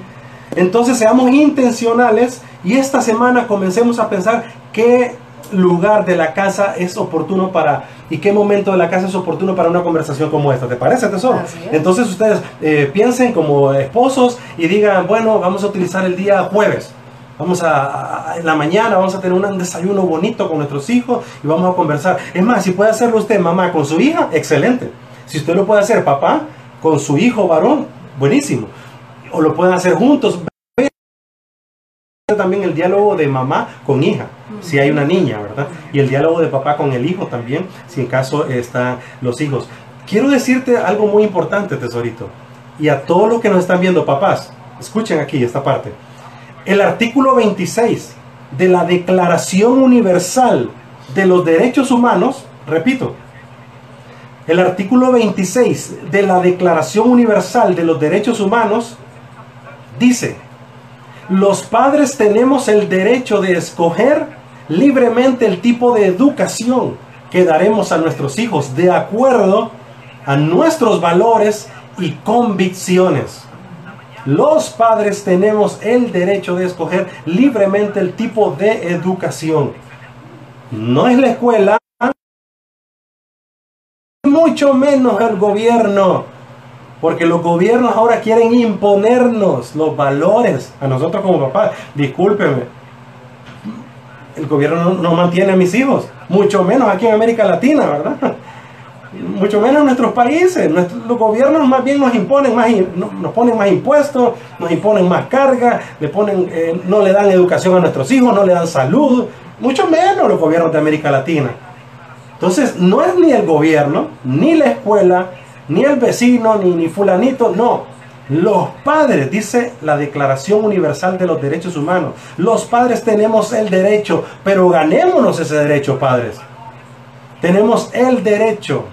Entonces seamos intencionales y esta semana comencemos a pensar qué lugar de la casa es oportuno para y qué momento de la casa es oportuno para una conversación como esta. ¿Te parece, tesoro? Entonces ustedes eh, piensen como esposos y digan, bueno, vamos a utilizar el día jueves. Vamos a, a- en la mañana, vamos a tener un desayuno bonito con nuestros hijos y vamos a conversar. Es más, si puede hacerlo usted, mamá, con su hija, excelente. Si usted lo puede hacer, papá, con su hijo varón, buenísimo. O lo pueden hacer juntos. También el diálogo de mamá con hija, si hay una niña, ¿verdad? Y el diálogo de papá con el hijo también, si en caso están los hijos. Quiero decirte algo muy importante, tesorito. Y a todos los que nos están viendo, papás, escuchen aquí esta parte. El artículo 26 de la Declaración Universal de los Derechos Humanos, repito, el artículo 26 de la Declaración Universal de los Derechos Humanos dice, los padres tenemos el derecho de escoger libremente el tipo de educación que daremos a nuestros hijos de acuerdo a nuestros valores y convicciones. Los padres tenemos el derecho de escoger libremente el tipo de educación. No es la escuela, mucho menos el gobierno. Porque los gobiernos ahora quieren imponernos los valores a nosotros como papás. Discúlpeme. El gobierno no, no mantiene a mis hijos. Mucho menos aquí en América Latina, ¿verdad? Mucho menos en nuestros países. Nuestros, los gobiernos más bien nos imponen más, nos ponen más impuestos, nos imponen más carga, le ponen, eh, no le dan educación a nuestros hijos, no le dan salud. Mucho menos los gobiernos de América Latina. Entonces, no es ni el gobierno, ni la escuela, ni el vecino, ni, ni fulanito, no. Los padres, dice la Declaración Universal de los Derechos Humanos, los padres tenemos el derecho, pero ganémonos ese derecho, padres. Tenemos el derecho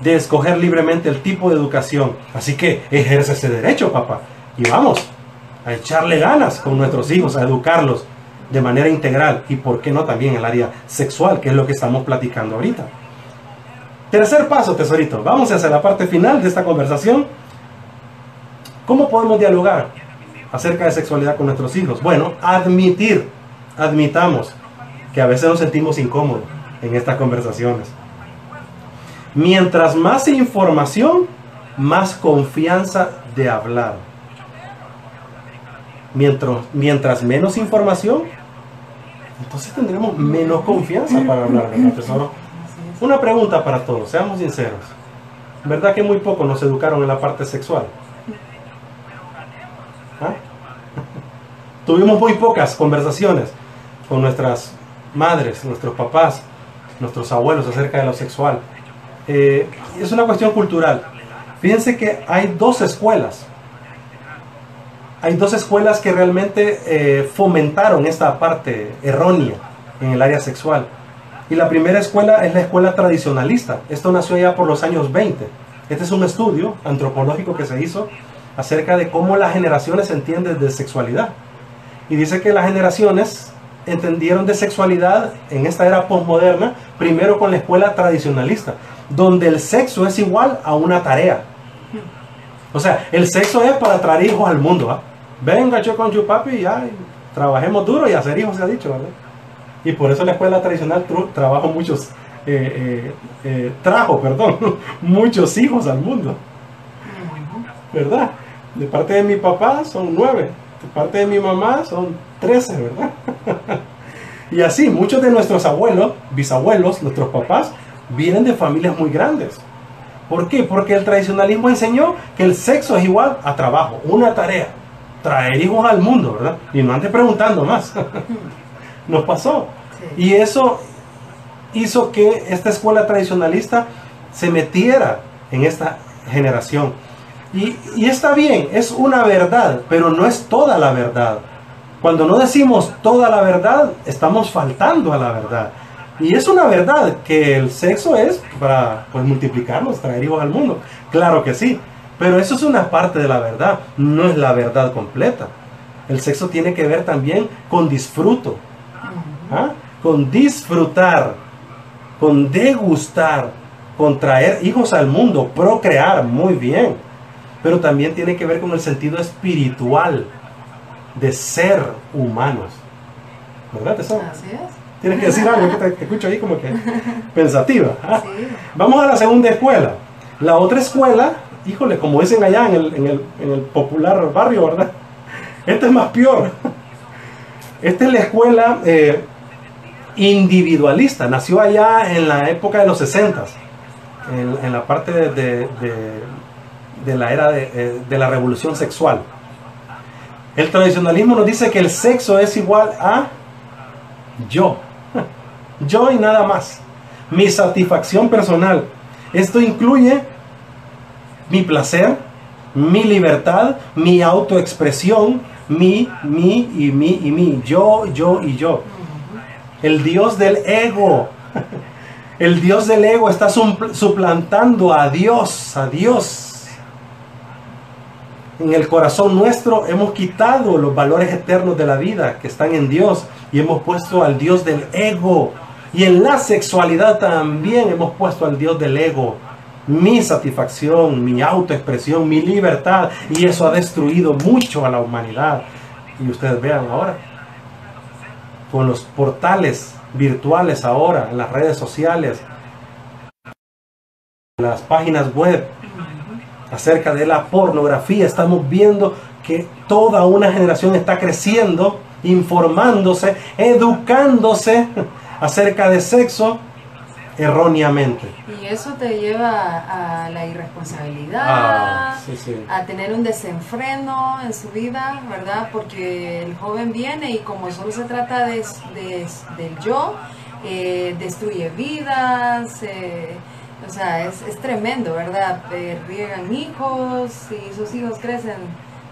de escoger libremente el tipo de educación. Así que ejerce ese derecho, papá. Y vamos a echarle ganas con nuestros hijos, a educarlos de manera integral y, por qué no, también en el área sexual, que es lo que estamos platicando ahorita. Tercer paso, tesorito. Vamos hacia la parte final de esta conversación. ¿Cómo podemos dialogar acerca de sexualidad con nuestros hijos? Bueno, admitir, admitamos que a veces nos sentimos incómodos en estas conversaciones. Mientras más información, más confianza de hablar. Mientras, mientras menos información, entonces tendremos menos confianza para hablar, ¿verdad, tesoro? Una pregunta para todos, seamos sinceros. ¿Verdad que muy poco nos educaron en la parte sexual? ¿Ah? Tuvimos muy pocas conversaciones con nuestras madres, nuestros papás, nuestros abuelos acerca de lo sexual. Eh, es una cuestión cultural. Fíjense que hay dos escuelas. Hay dos escuelas que realmente eh, fomentaron esta parte errónea en el área sexual. Y la primera escuela es la escuela tradicionalista. Esto nació ya por los años 20. Este es un estudio antropológico que se hizo acerca de cómo las generaciones entienden de sexualidad. Y dice que las generaciones entendieron de sexualidad en esta era postmoderna, primero con la escuela tradicionalista, donde el sexo es igual a una tarea. O sea, el sexo es para traer hijos al mundo. ¿ah? Venga, yo con tu papi ya, trabajemos duro y hacer hijos, se ha dicho, ¿verdad? Y por eso la escuela tradicional trabajo muchos, eh, eh, eh, trajo, perdón, muchos hijos al mundo. ¿Verdad? De parte de mi papá son nueve, de parte de mi mamá son trece, ¿verdad? y así, muchos de nuestros abuelos, bisabuelos, nuestros papás, vienen de familias muy grandes. ¿Por qué? Porque el tradicionalismo enseñó que el sexo es igual a trabajo, una tarea, traer hijos al mundo, ¿verdad? Y no antes preguntando más. Nos pasó. Y eso hizo que esta escuela tradicionalista se metiera en esta generación. Y, y, está bien, es una verdad, pero no es toda la verdad. Cuando no decimos toda la verdad, estamos faltando a la verdad. Y es una verdad que el sexo es para pues, multiplicarnos, traer hijos al mundo. Claro que sí, pero eso es una parte de la verdad, no es la verdad completa. El sexo tiene que ver también con disfruto, ¿ah? con disfrutar, con degustar, con traer hijos al mundo, procrear, muy bien. Pero también tiene que ver con el sentido espiritual de ser humanos. ¿Verdad, Así es. Tienes que decir algo, que te, escucho ahí como que pensativa. ¿ah? Vamos a la segunda escuela. La otra escuela, híjole, como dicen allá en el, en el, popular barrio, ¿verdad? Esta es más peor. Esta es la escuela eh, individualista. Nació allá en la época de los 60, en, en la parte de, de, la era eh, de la revolución sexual. El tradicionalismo nos dice que el sexo es igual a yo. Yo y nada más. Mi satisfacción personal. Esto incluye mi placer, mi libertad, mi autoexpresión, mi, mi y mi y mi. Yo, yo y yo. El Dios del ego. El Dios del ego está suplantando a Dios, a Dios. En el corazón nuestro hemos quitado los valores eternos de la vida que están en Dios y hemos puesto al Dios del ego. Y en la sexualidad también hemos puesto al Dios del ego. Mi satisfacción, mi autoexpresión, mi libertad. Y eso ha destruido mucho a la humanidad. Y ustedes vean ahora, con los portales virtuales ahora, en las redes sociales, las páginas web, acerca de la pornografía, estamos viendo que toda una generación está creciendo, informándose, educándose acerca de sexo erróneamente. Y eso te lleva a la irresponsabilidad, ah, a tener un desenfreno en su vida, ¿verdad? Porque el joven viene y como solo se trata de, del yo, eh, destruye vidas. Eh, o sea, es, es tremendo, ¿verdad? riegan hijos y sus hijos crecen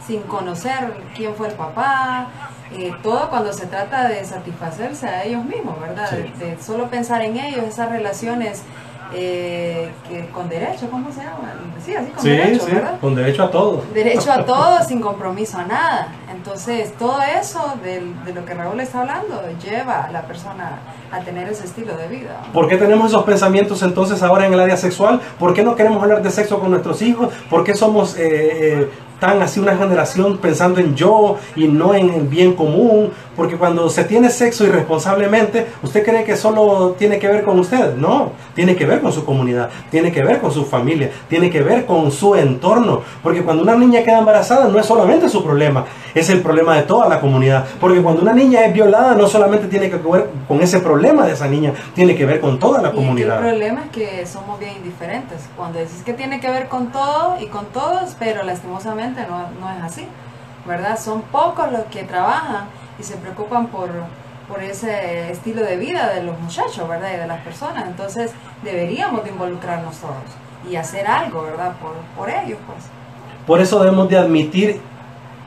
sin conocer quién fue el papá, eh, todo cuando se trata de satisfacerse a ellos mismos, ¿verdad? De, solo pensar en ellos, esas relaciones eh, que con derecho, ¿cómo se llama? Sí, así con derecho, sí, con derecho a todo. Derecho a todo, sin compromiso a nada. Entonces, todo eso de, de lo que Raúl está hablando lleva a la persona a tener ese estilo de vida. ¿Por qué tenemos esos pensamientos entonces ahora en el área sexual? ¿Por qué no queremos hablar de sexo con nuestros hijos? ¿Por qué somos eh, tan así una generación pensando en yo y no en el bien común, porque cuando se tiene sexo irresponsablemente, usted cree que solo tiene que ver con usted, no, tiene que ver con su comunidad, tiene que ver con su familia, tiene que ver con su entorno, porque cuando una niña queda embarazada no es solamente su problema, es el problema de toda la comunidad, porque cuando una niña es violada no solamente tiene que ver con ese problema de esa niña, tiene que ver con toda la comunidad. el problema es que somos bien indiferentes, cuando dices que tiene que ver con todo y con todos, pero lastimosamente no, no es así, ¿verdad? Son pocos los que trabajan y se preocupan por, por ese estilo de vida de los muchachos, ¿verdad? Y de las personas. Entonces deberíamos de involucrarnos todos y hacer algo, ¿verdad? Por, por ellos, pues. Por eso debemos de admitir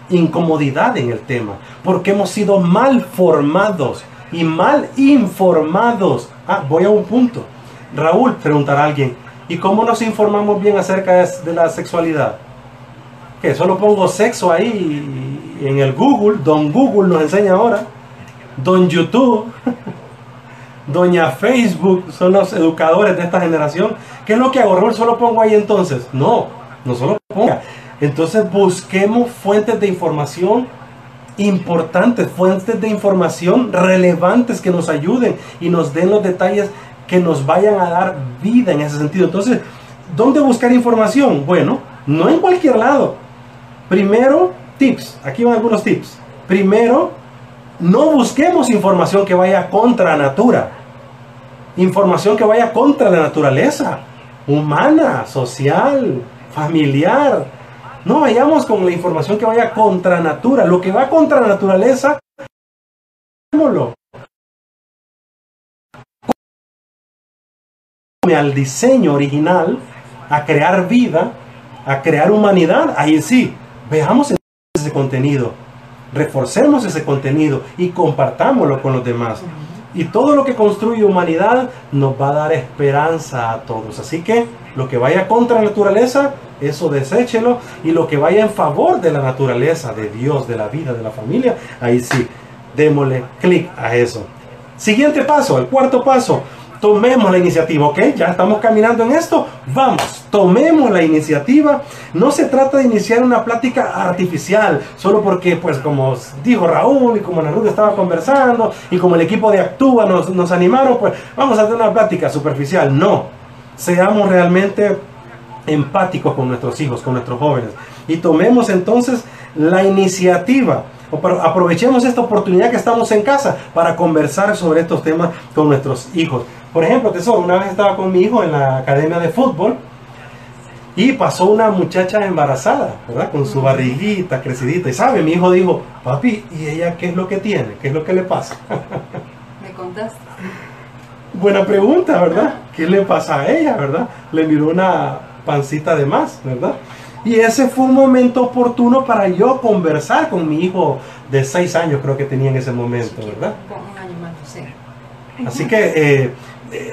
incomodidad en el tema, porque hemos sido mal formados y mal informados. Ah, voy a un punto. Raúl, preguntará a alguien, ¿y cómo nos informamos bien acerca de la sexualidad? Que solo pongo sexo ahí en el Google, don Google nos enseña ahora, don YouTube, doña Facebook, son los educadores de esta generación. ¿Qué es lo que hago? Solo pongo ahí entonces. No, no solo ponga. Entonces busquemos fuentes de información importantes, fuentes de información relevantes que nos ayuden y nos den los detalles que nos vayan a dar vida en ese sentido. Entonces, ¿dónde buscar información? Bueno, no en cualquier lado. Primero, tips. Aquí van algunos tips. Primero, no busquemos información que vaya contra natura. Información que vaya contra la naturaleza humana, social, familiar. No vayamos con la información que vaya contra natura. Lo que va contra la naturaleza, al diseño original, a crear vida, a crear humanidad, ahí sí, veamos contenido, reforcemos ese contenido y compartámoslo con los demás. Y todo lo que construye humanidad nos va a dar esperanza a todos. Así que lo que vaya contra la naturaleza, eso deséchelo. Y lo que vaya en favor de la naturaleza, de Dios, de la vida, de la familia, ahí sí, démosle clic a eso. Siguiente paso, el cuarto paso, tomemos la iniciativa, ¿ok? Ya estamos caminando en esto, vamos, tomemos la iniciativa. No se trata de iniciar una plática artificial, solo porque, pues como dijo Raúl y como Naruto estaba conversando y como el equipo de Actúa nos, nos animaron, pues vamos a hacer una plática superficial. No, seamos realmente empáticos con nuestros hijos, con nuestros jóvenes. Y tomemos entonces la iniciativa. Aprovechemos esta oportunidad que estamos en casa para conversar sobre estos temas con nuestros hijos. Por ejemplo, Tesoro, una vez estaba con mi hijo en la academia de fútbol y pasó una muchacha embarazada, ¿verdad? Con su barriguita crecidita. Y sabe, mi hijo dijo, papi, ¿y ella qué es lo que tiene? ¿Qué es lo que le pasa? Me contaste. Buena pregunta, ¿verdad? ¿Qué le pasa a ella, verdad? Le miró una pancita de más, ¿verdad? Y ese fue un momento oportuno para yo conversar con mi hijo de seis años, creo que tenía en ese momento, ¿verdad? Un año más, sí. Así que eh,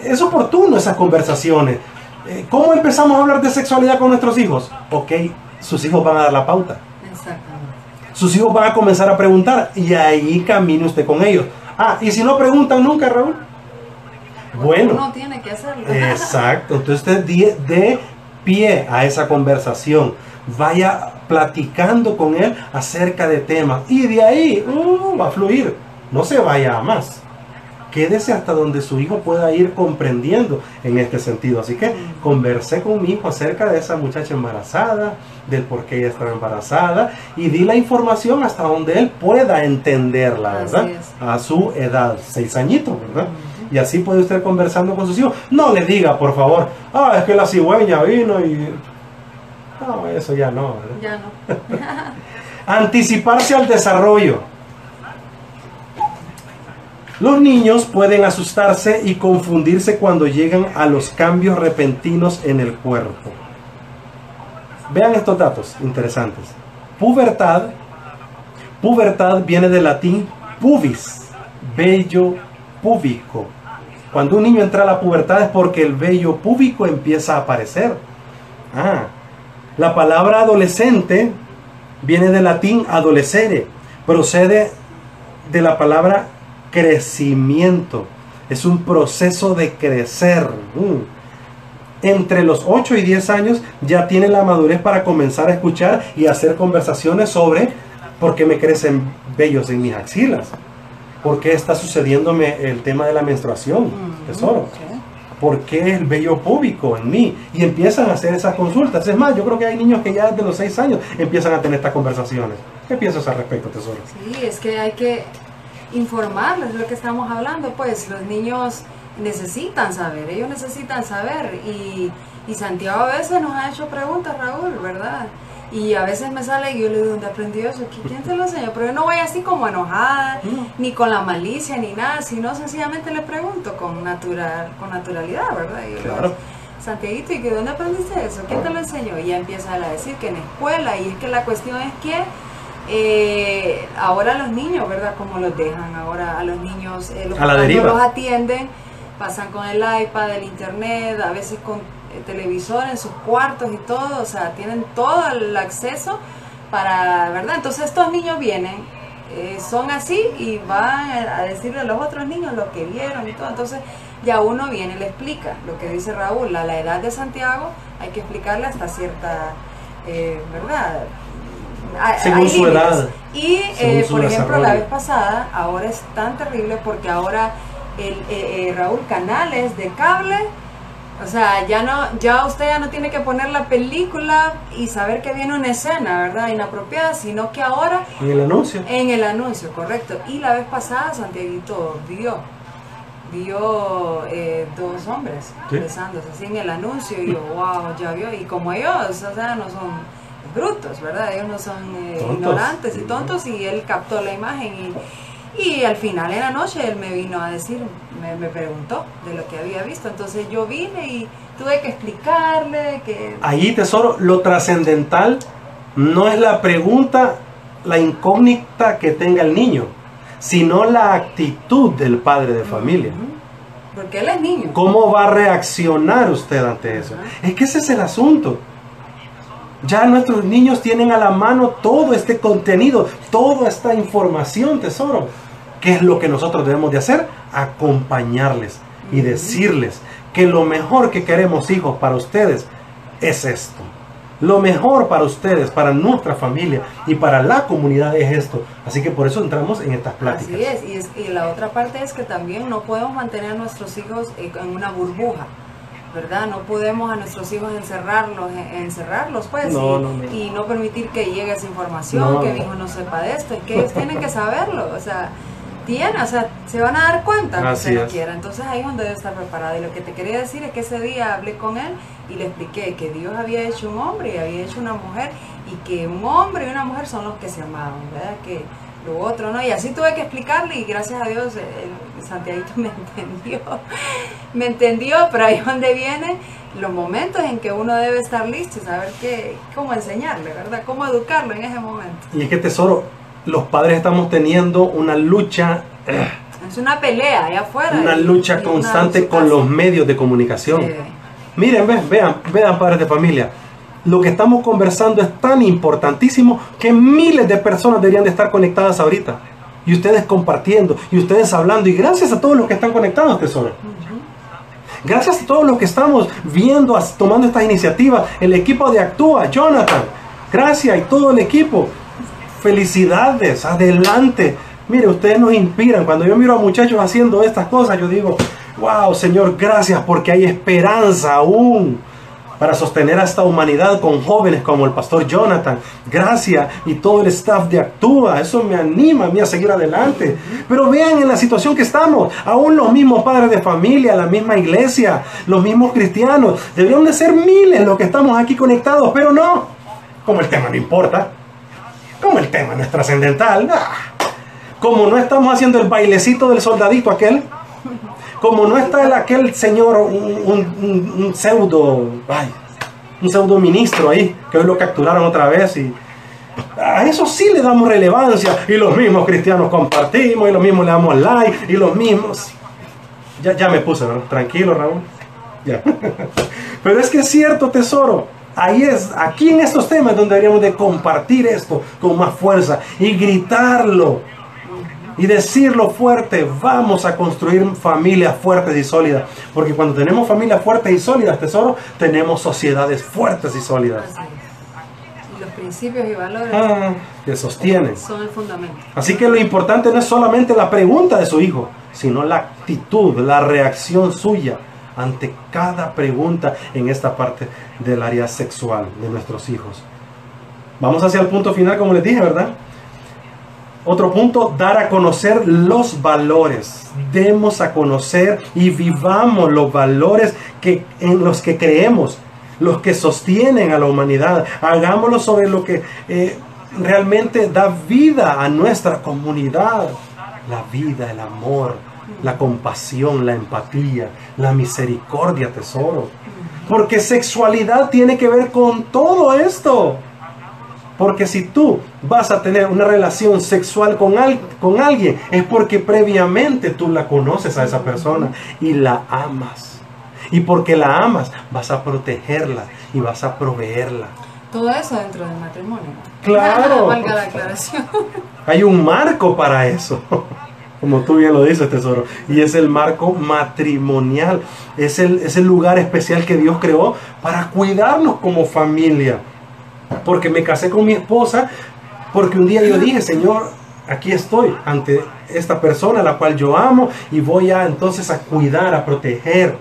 es oportuno esas conversaciones. Eh, ¿Cómo empezamos a hablar de sexualidad con nuestros hijos? Ok, sus hijos van a dar la pauta. Exactamente. Sus hijos van a comenzar a preguntar y ahí camine usted con ellos. Ah, y si no preguntan nunca, Raúl. Bueno, uno tiene que hacerlo. Exacto, entonces usted dé pie a esa conversación. Vaya platicando con él acerca de temas y de ahí uh, va a fluir. No se vaya a más quédese hasta donde su hijo pueda ir comprendiendo en este sentido. Así que conversé con mi hijo acerca de esa muchacha embarazada, del por qué ella estaba embarazada y di la información hasta donde él pueda entenderla, ¿verdad? A su edad, seis añitos, ¿verdad? Y así puede usted conversando con sus hijos. No le diga, por favor, ah, es que la cigüeña vino y... No, eso ya no. ¿verdad? Ya no. Anticiparse al desarrollo. Los niños pueden asustarse y confundirse cuando llegan a los cambios repentinos en el cuerpo. Vean estos datos interesantes. Pubertad. Pubertad viene del latín pubis, vello púbico. Cuando un niño entra a la pubertad es porque el vello púbico empieza a aparecer. Ah, la palabra adolescente viene del latín adolescere, procede de la palabra crecimiento, es un proceso de crecer. Mm. Entre los 8 y 10 años ya tiene la madurez para comenzar a escuchar y hacer conversaciones sobre por qué me crecen vellos en mis axilas, por qué está sucediéndome el tema de la menstruación, tesoro. ¿Por qué el vello púbico en mí? Y empiezan a hacer esas consultas. Es más, yo creo que hay niños que ya desde los 6 años empiezan a tener estas conversaciones. ¿Qué piensas al respecto, tesoro? Sí, es que hay que informarles lo que estamos hablando, pues los niños necesitan saber, ellos necesitan saber y, y, Santiago a veces nos ha hecho preguntas, Raúl, ¿verdad? Y a veces me sale y yo le digo, ¿dónde aprendió eso? ¿Quién te lo enseñó? Pero yo no voy así como enojada, Mm. ni con la malicia, ni nada, sino sencillamente le pregunto con, natural, con naturalidad, ¿verdad? Y yo Claro. Santiaguito, ¿y que dónde aprendiste eso? ¿Quién te lo enseñó? Y ya empieza a decir que en escuela, y es que la cuestión es que eh, ahora los niños, ¿verdad? Como los dejan ahora a los niños, eh, los A la no los atienden, pasan con el iPad, el internet, a veces con eh, televisor en sus cuartos y todo, o sea, tienen todo el acceso para, ¿verdad? Entonces estos niños vienen, eh, son así y van a a decirle a los otros niños lo que vieron y todo, entonces ya uno viene y le explica lo que dice Raúl, a la edad de Santiago hay que explicarle hasta cierta, eh, ¿verdad? Hay- Según hay su límites. edad, Y, eh, por ejemplo, la vez pasada, ahora es tan terrible porque ahora el eh, eh, Raúl Canales de cable, o sea, ya no, ya usted ya no tiene que poner la película y saber que viene una escena, ¿verdad? Inapropiada, sino que ahora En el anuncio. en el anuncio, correcto. Y la vez pasada Santiaguito vio, vio eh, dos hombres Sí. besándose así en el anuncio y yo, wow, ya vio. Y como ellos, o sea, no son brutos, ¿verdad? Ellos no son eh, ignorantes y tontos y él captó la imagen y, y al final en la noche él me vino a decir, me, me preguntó de lo que había visto. Entonces yo vine y tuve que explicarle que... Ahí, tesoro, lo trascendental no es la pregunta, la incógnita que tenga el niño, sino la actitud del padre de familia. Ujú. Porque él es niño. ¿Cómo va a reaccionar usted ante eso? Ajá. Es que ese es el asunto. Ya nuestros niños tienen a la mano todo este contenido, toda esta información, tesoro. ¿Qué es lo que nosotros debemos de hacer? Acompañarles y decirles que lo mejor que queremos, hijos, para ustedes es esto. Lo mejor para ustedes, para nuestra familia y para la comunidad es esto. Así que por eso entramos en estas pláticas. Así es. Y, es, y la otra parte es que también no podemos mantener a nuestros hijos en una burbuja, ¿verdad? No podemos a nuestros hijos encerrarlos, eh, encerrarlos pues, No, y, no, no. y no permitir que llegue esa información, que mi hijo no sepa de esto, es que ellos tienen que saberlo, o sea, tienen, o sea, se van a dar cuenta que se lo quiera. Entonces ahí es donde debe estar preparado. Y lo que te quería decir es que ese día hablé con él y le expliqué que Dios había hecho un hombre y había hecho una mujer y que un hombre y una mujer son los que se amaban, ¿verdad? Que lo otro no. Y así tuve que explicarle y gracias a Dios el, el Santiaguito me entendió. me entendió, pero ahí es donde vienen los momentos en que uno debe estar listo y saber qué, cómo enseñarle, ¿verdad? Cómo educarlo en ese momento. Y es que tesoro, los padres estamos teniendo una lucha, eh, Es una pelea allá afuera. una y- lucha y constante con los medios de comunicación. Sí. Miren, ve- vean, vean padres de familia. Lo que estamos conversando es tan importantísimo que miles de personas deberían de estar conectadas ahorita. Y ustedes compartiendo, y ustedes hablando. Y gracias a todos los que están conectados, tesoro. Gracias a todos los que estamos viendo, tomando estas iniciativas. El equipo de Actúa, Jonathan. Gracias y todo el equipo. Felicidades, adelante. Mire, ustedes nos inspiran. Cuando yo miro a muchachos haciendo estas cosas, yo digo, wow, Señor, gracias porque hay esperanza aún para sostener a esta humanidad con jóvenes como el pastor Jonathan. Gracias y todo el staff de Actúa. Eso me anima a mí a seguir adelante. Pero vean en la situación que estamos. Aún los mismos padres de familia, la misma iglesia, los mismos cristianos. Deberían de ser miles los que estamos aquí conectados, pero no. Como el tema no importa. Como el tema no es trascendental. ah. Como no estamos haciendo el bailecito del soldadito aquel. Como no está el, aquel señor, un, un- un- pseudo, un pseudo ministro ahí, que hoy lo capturaron otra vez y a eso sí le damos relevancia y los mismos cristianos compartimos y los mismos le damos like y los mismos. Ya, ya me puse, ¿verdad? Tranquilo, Raúl. Ya. Pero es que es cierto, tesoro. Ahí es, aquí en estos temas donde deberíamos de compartir esto con más fuerza y gritarlo y decirlo fuerte, vamos a construir familias fuertes y sólidas. Porque cuando tenemos familias fuertes y sólidas, tesoro, tenemos sociedades fuertes y sólidas. Y los principios y valores Ah, que sostienen. son el fundamento. Así que lo importante no es solamente la pregunta de su hijo, sino la actitud, la reacción suya ante cada pregunta en esta parte del área sexual de nuestros hijos. Vamos hacia el punto final, como les dije, ¿verdad? Otro punto, dar a conocer los valores. Demos a conocer y vivamos los valores que, en los que creemos, los que sostienen a la humanidad. Hagámoslo sobre lo que eh, realmente da vida a nuestra comunidad. La vida, el amor, la compasión, la empatía, la misericordia, tesoro. Porque sexualidad tiene que ver con todo esto. Porque si tú vas a tener una relación sexual con, con alguien, es porque previamente tú la conoces a esa persona y la amas. Y porque la amas, vas a protegerla y vas a proveerla. Todo eso dentro del matrimonio. Claro. Valga la aclaración. Hay un marco para eso. Como tú bien lo dices, tesoro. Y es el marco matrimonial. Es el, es el lugar especial que Dios creó para cuidarnos como familia porque me casé con mi esposa, porque un día yo dije, Señor, aquí estoy ante esta persona a la cual yo amo y voy a entonces a cuidar, a proteger,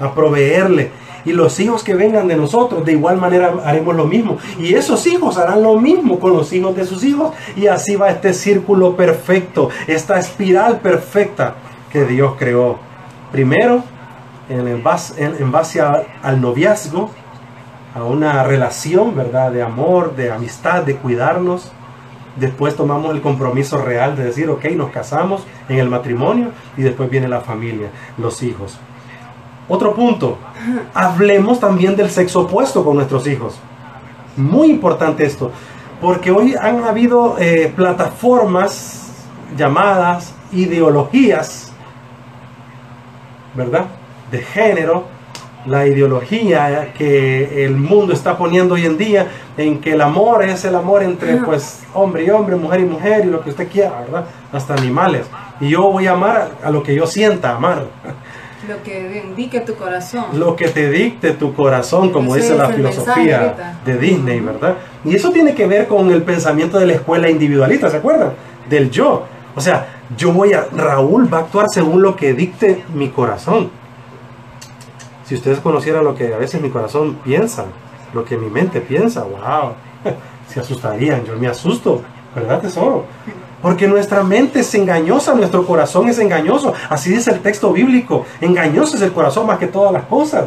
a proveerle. Y los hijos que vengan de nosotros, de igual manera haremos lo mismo. Y esos hijos harán lo mismo con los hijos de sus hijos. Y así va este círculo perfecto, esta espiral perfecta que Dios creó. Primero, en base, en, base al noviazgo, a una relación, ¿verdad? De amor, de amistad, de cuidarnos. Después tomamos el compromiso real de decir, ok, nos casamos en el matrimonio y después viene la familia, los hijos. Otro punto, hablemos también del sexo opuesto con nuestros hijos. Muy importante esto, porque hoy han habido eh, plataformas llamadas ideologías, ¿verdad? De género, la ideología que el mundo está poniendo hoy en día en que el amor es el amor entre pues hombre y hombre, mujer y mujer y lo que usted quiera, ¿verdad? Hasta animales. Y yo voy a amar a, lo que yo sienta amar. Lo que indique tu corazón. Lo que te dicte tu corazón, como dice la filosofía de Disney, ¿verdad? Y eso tiene que ver con el pensamiento de la escuela individualista, ¿se acuerdan? Del yo. O sea, yo voy a, Raúl va a actuar según lo que dicte mi corazón. Si ustedes conocieran lo que a veces mi corazón piensa, lo que mi mente piensa, wow, se asustarían. Yo me asusto, ¿verdad, tesoro? Porque nuestra mente es engañosa, nuestro corazón es engañoso. Así dice el texto bíblico. Engañoso es el corazón más que todas las cosas.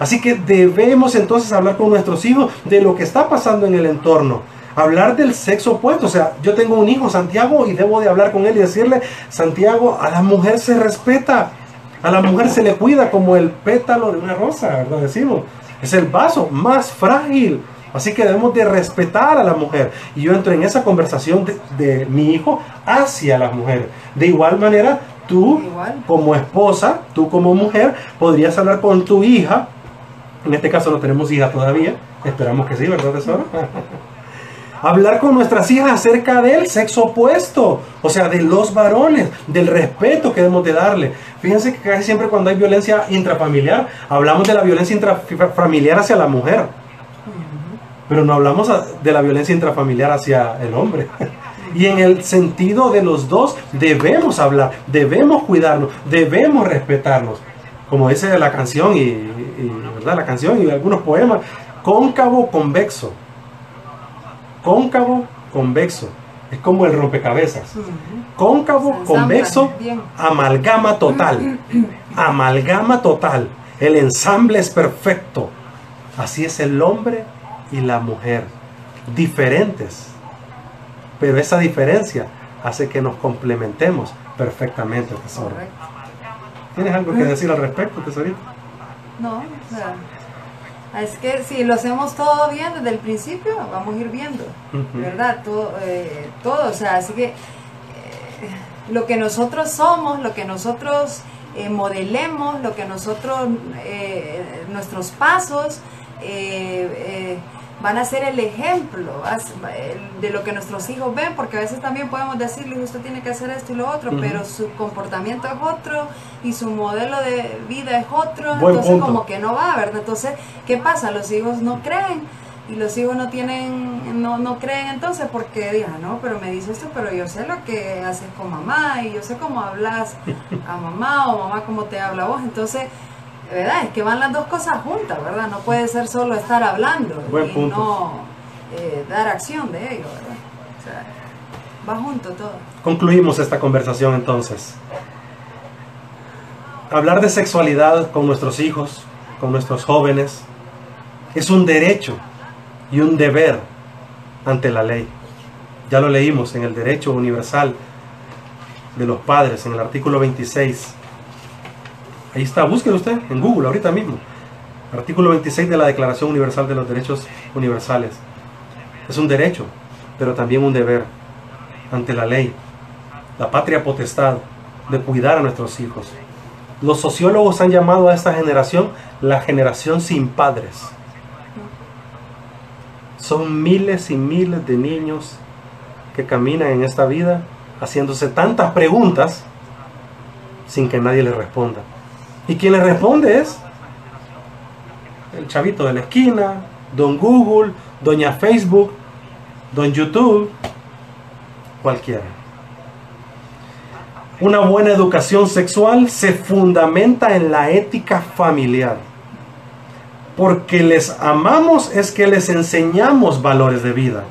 Así que debemos entonces hablar con nuestros hijos de lo que está pasando en el entorno. Hablar del sexo opuesto. O sea, yo tengo un hijo, Santiago, y debo de hablar con él y decirle, Santiago, a la mujer se respeta. A la mujer se le cuida como el pétalo de una rosa, ¿verdad? Decimos, es el vaso más frágil. Así que debemos de respetar a la mujer. Y yo entro en esa conversación de, mi hijo hacia la mujer. De igual manera, tú como esposa, tú como mujer, podrías hablar con tu hija. En este caso no tenemos hija todavía. Esperamos que sí, ¿verdad, tesoro? hablar con nuestras hijas acerca del sexo opuesto, o sea, de los varones, del respeto que debemos de darle. Fíjense que casi siempre cuando hay violencia intrafamiliar, hablamos de la violencia intrafamiliar hacia la mujer, pero no hablamos de la violencia intrafamiliar hacia el hombre. Y en el sentido de los dos debemos hablar, debemos cuidarnos, debemos respetarnos. Como dice la canción y, ¿verdad? la canción y algunos poemas, cóncavo convexo cóncavo, convexo. Es como el rompecabezas. Cóncavo, convexo, amalgama total. Amalgama total. El ensamble es perfecto. Así es el hombre y la mujer. Diferentes. Pero esa diferencia hace que nos complementemos perfectamente, tesoro. ¿Tienes algo que decir al respecto, tesorito? No, es que si lo hacemos todo bien desde el principio, vamos a ir viendo, ¿verdad? Todo, eh, todo, o sea, así que eh, lo que nosotros somos, lo que nosotros eh, modelemos, lo que nosotros, nuestros pasos, van a ser el ejemplo de lo que nuestros hijos ven, porque a veces también podemos decirle, usted tiene que hacer esto y lo otro, pero su comportamiento es otro y su modelo de vida es otro, entonces como que no va, ¿verdad? Entonces, ¿qué pasa? Los hijos no creen y los hijos no tienen, no, no creen entonces porque digan, no, pero me dice esto, pero yo sé lo que haces con mamá y yo sé cómo hablas a mamá o mamá cómo te habla a vos, entonces ¿verdad? Es que van las dos cosas juntas, ¿verdad? No puede ser solo estar hablando y no eh, dar acción de ello, ¿verdad? O sea, va junto todo. Concluimos esta conversación entonces. Hablar de sexualidad con nuestros hijos, con nuestros jóvenes, Es un derecho y un deber ante la ley. Ya lo leímos en el derecho universal de los padres, en el artículo 26. Ahí está, búsquelo usted en Google ahorita mismo. Artículo 26 de la Declaración Universal de los Derechos Universales. Es un derecho, pero también un deber ante la ley. La patria potestad de cuidar a nuestros hijos. Los sociólogos han llamado a esta generación la generación sin padres. Son miles y miles de niños que caminan en esta vida haciéndose tantas preguntas sin que nadie les responda. Y quien les responde es el chavito de la esquina, don Google, doña Facebook, don YouTube, cualquiera. Una buena educación sexual se fundamenta en la ética familiar. Porque les amamos es que les enseñamos valores de vida.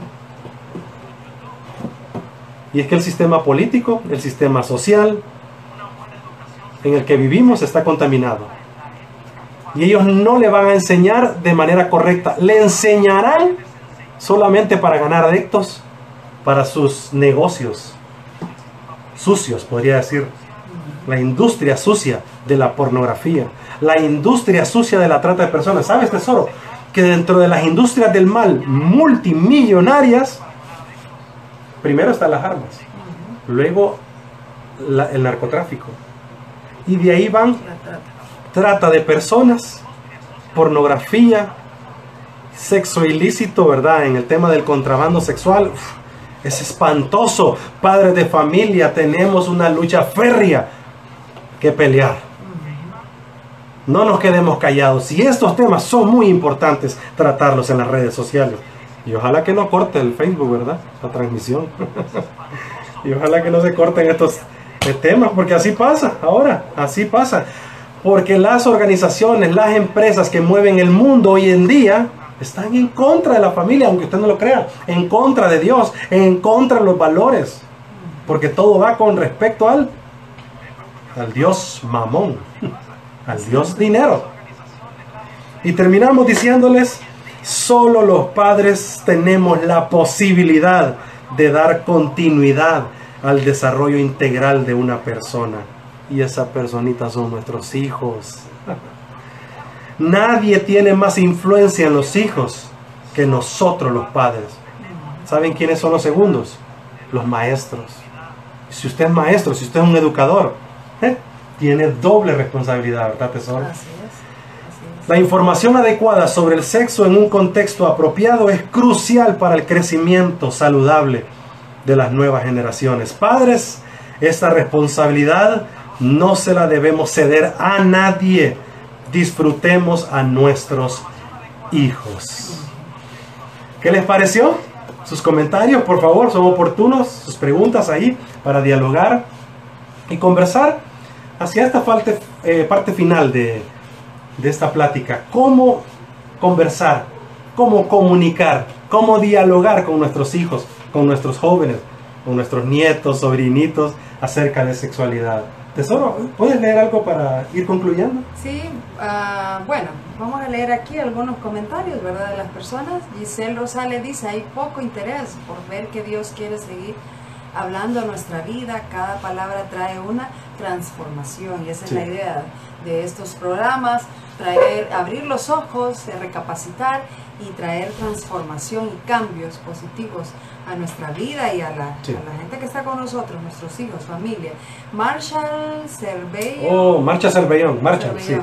Y es que el sistema político, el sistema social en el que vivimos está contaminado. Y ellos no le van a enseñar de manera correcta. Le enseñarán solamente para ganar adeptos para sus negocios sucios, podría decir. La industria sucia de la pornografía. La industria sucia de la trata de personas. ¿Sabes, tesoro? Que dentro de las industrias del mal multimillonarias, primero están las armas. Luego el narcotráfico. Y de ahí van trata de personas, pornografía, sexo ilícito, ¿verdad? En el tema del contrabando sexual. Es espantoso. Padres de familia, tenemos una lucha férrea que pelear. No nos quedemos callados. Y estos temas son muy importantes tratarlos en las redes sociales. Y ojalá que no corte el Facebook, ¿verdad? La transmisión. y ojalá que no se corten estos temas, porque así pasa ahora, así pasa. Porque las organizaciones, las empresas que mueven el mundo hoy en día, están en contra de la familia, aunque usted no lo crea, en contra de Dios, en contra de los valores, porque todo va con respecto al, al Dios mamón, al Dios dinero. Y terminamos diciéndoles, solo los padres tenemos la posibilidad de dar continuidad al desarrollo integral de una persona. Y esa personita son nuestros hijos. Nadie tiene más influencia en los hijos que nosotros los padres. ¿Saben quiénes son los segundos? Los maestros. Si usted es maestro, si usted es un educador, ¿eh? tiene doble responsabilidad, ¿verdad, tesoro? La información adecuada sobre el sexo en un contexto apropiado es crucial para el crecimiento saludable de las nuevas generaciones. Padres, esta responsabilidad no se la debemos ceder a nadie disfrutemos a nuestros hijos. ¿Qué les pareció? Sus comentarios, por favor, son oportunos, sus preguntas ahí para dialogar y conversar hacia esta parte, eh, parte final de, de esta plática. ¿Cómo conversar? ¿Cómo comunicar? ¿Cómo dialogar con nuestros hijos, con nuestros jóvenes, con nuestros nietos, sobrinitos acerca de sexualidad? Tesoro, ¿puedes leer algo para ir concluyendo? Sí, uh, bueno, vamos a leer aquí algunos comentarios, ¿verdad? De las personas. Giselle Rosales dice, hay poco interés por ver que Dios quiere seguir hablando nuestra vida. Cada palabra trae una transformación y esa es la idea de estos programas, traer, abrir los ojos, recapacitar y traer transformación y cambios positivos a nuestra vida y a la, gente que está con nosotros, nuestros hijos, familia. Marshall Cervellón. Oh, Marcha Cervellón, Marshall, sí.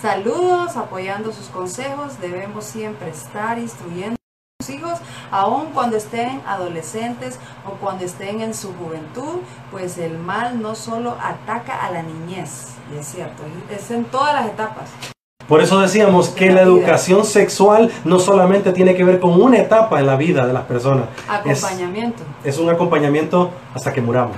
Saludos, apoyando sus consejos, debemos siempre estar instruyendo a sus hijos, aun cuando estén adolescentes o cuando estén en su juventud, pues el mal no solo ataca a la niñez, y es cierto, es en todas las etapas. Por eso decíamos que la educación sexual no solamente tiene que ver con una etapa en la vida de las personas. Acompañamiento. Es, es un acompañamiento hasta que muramos.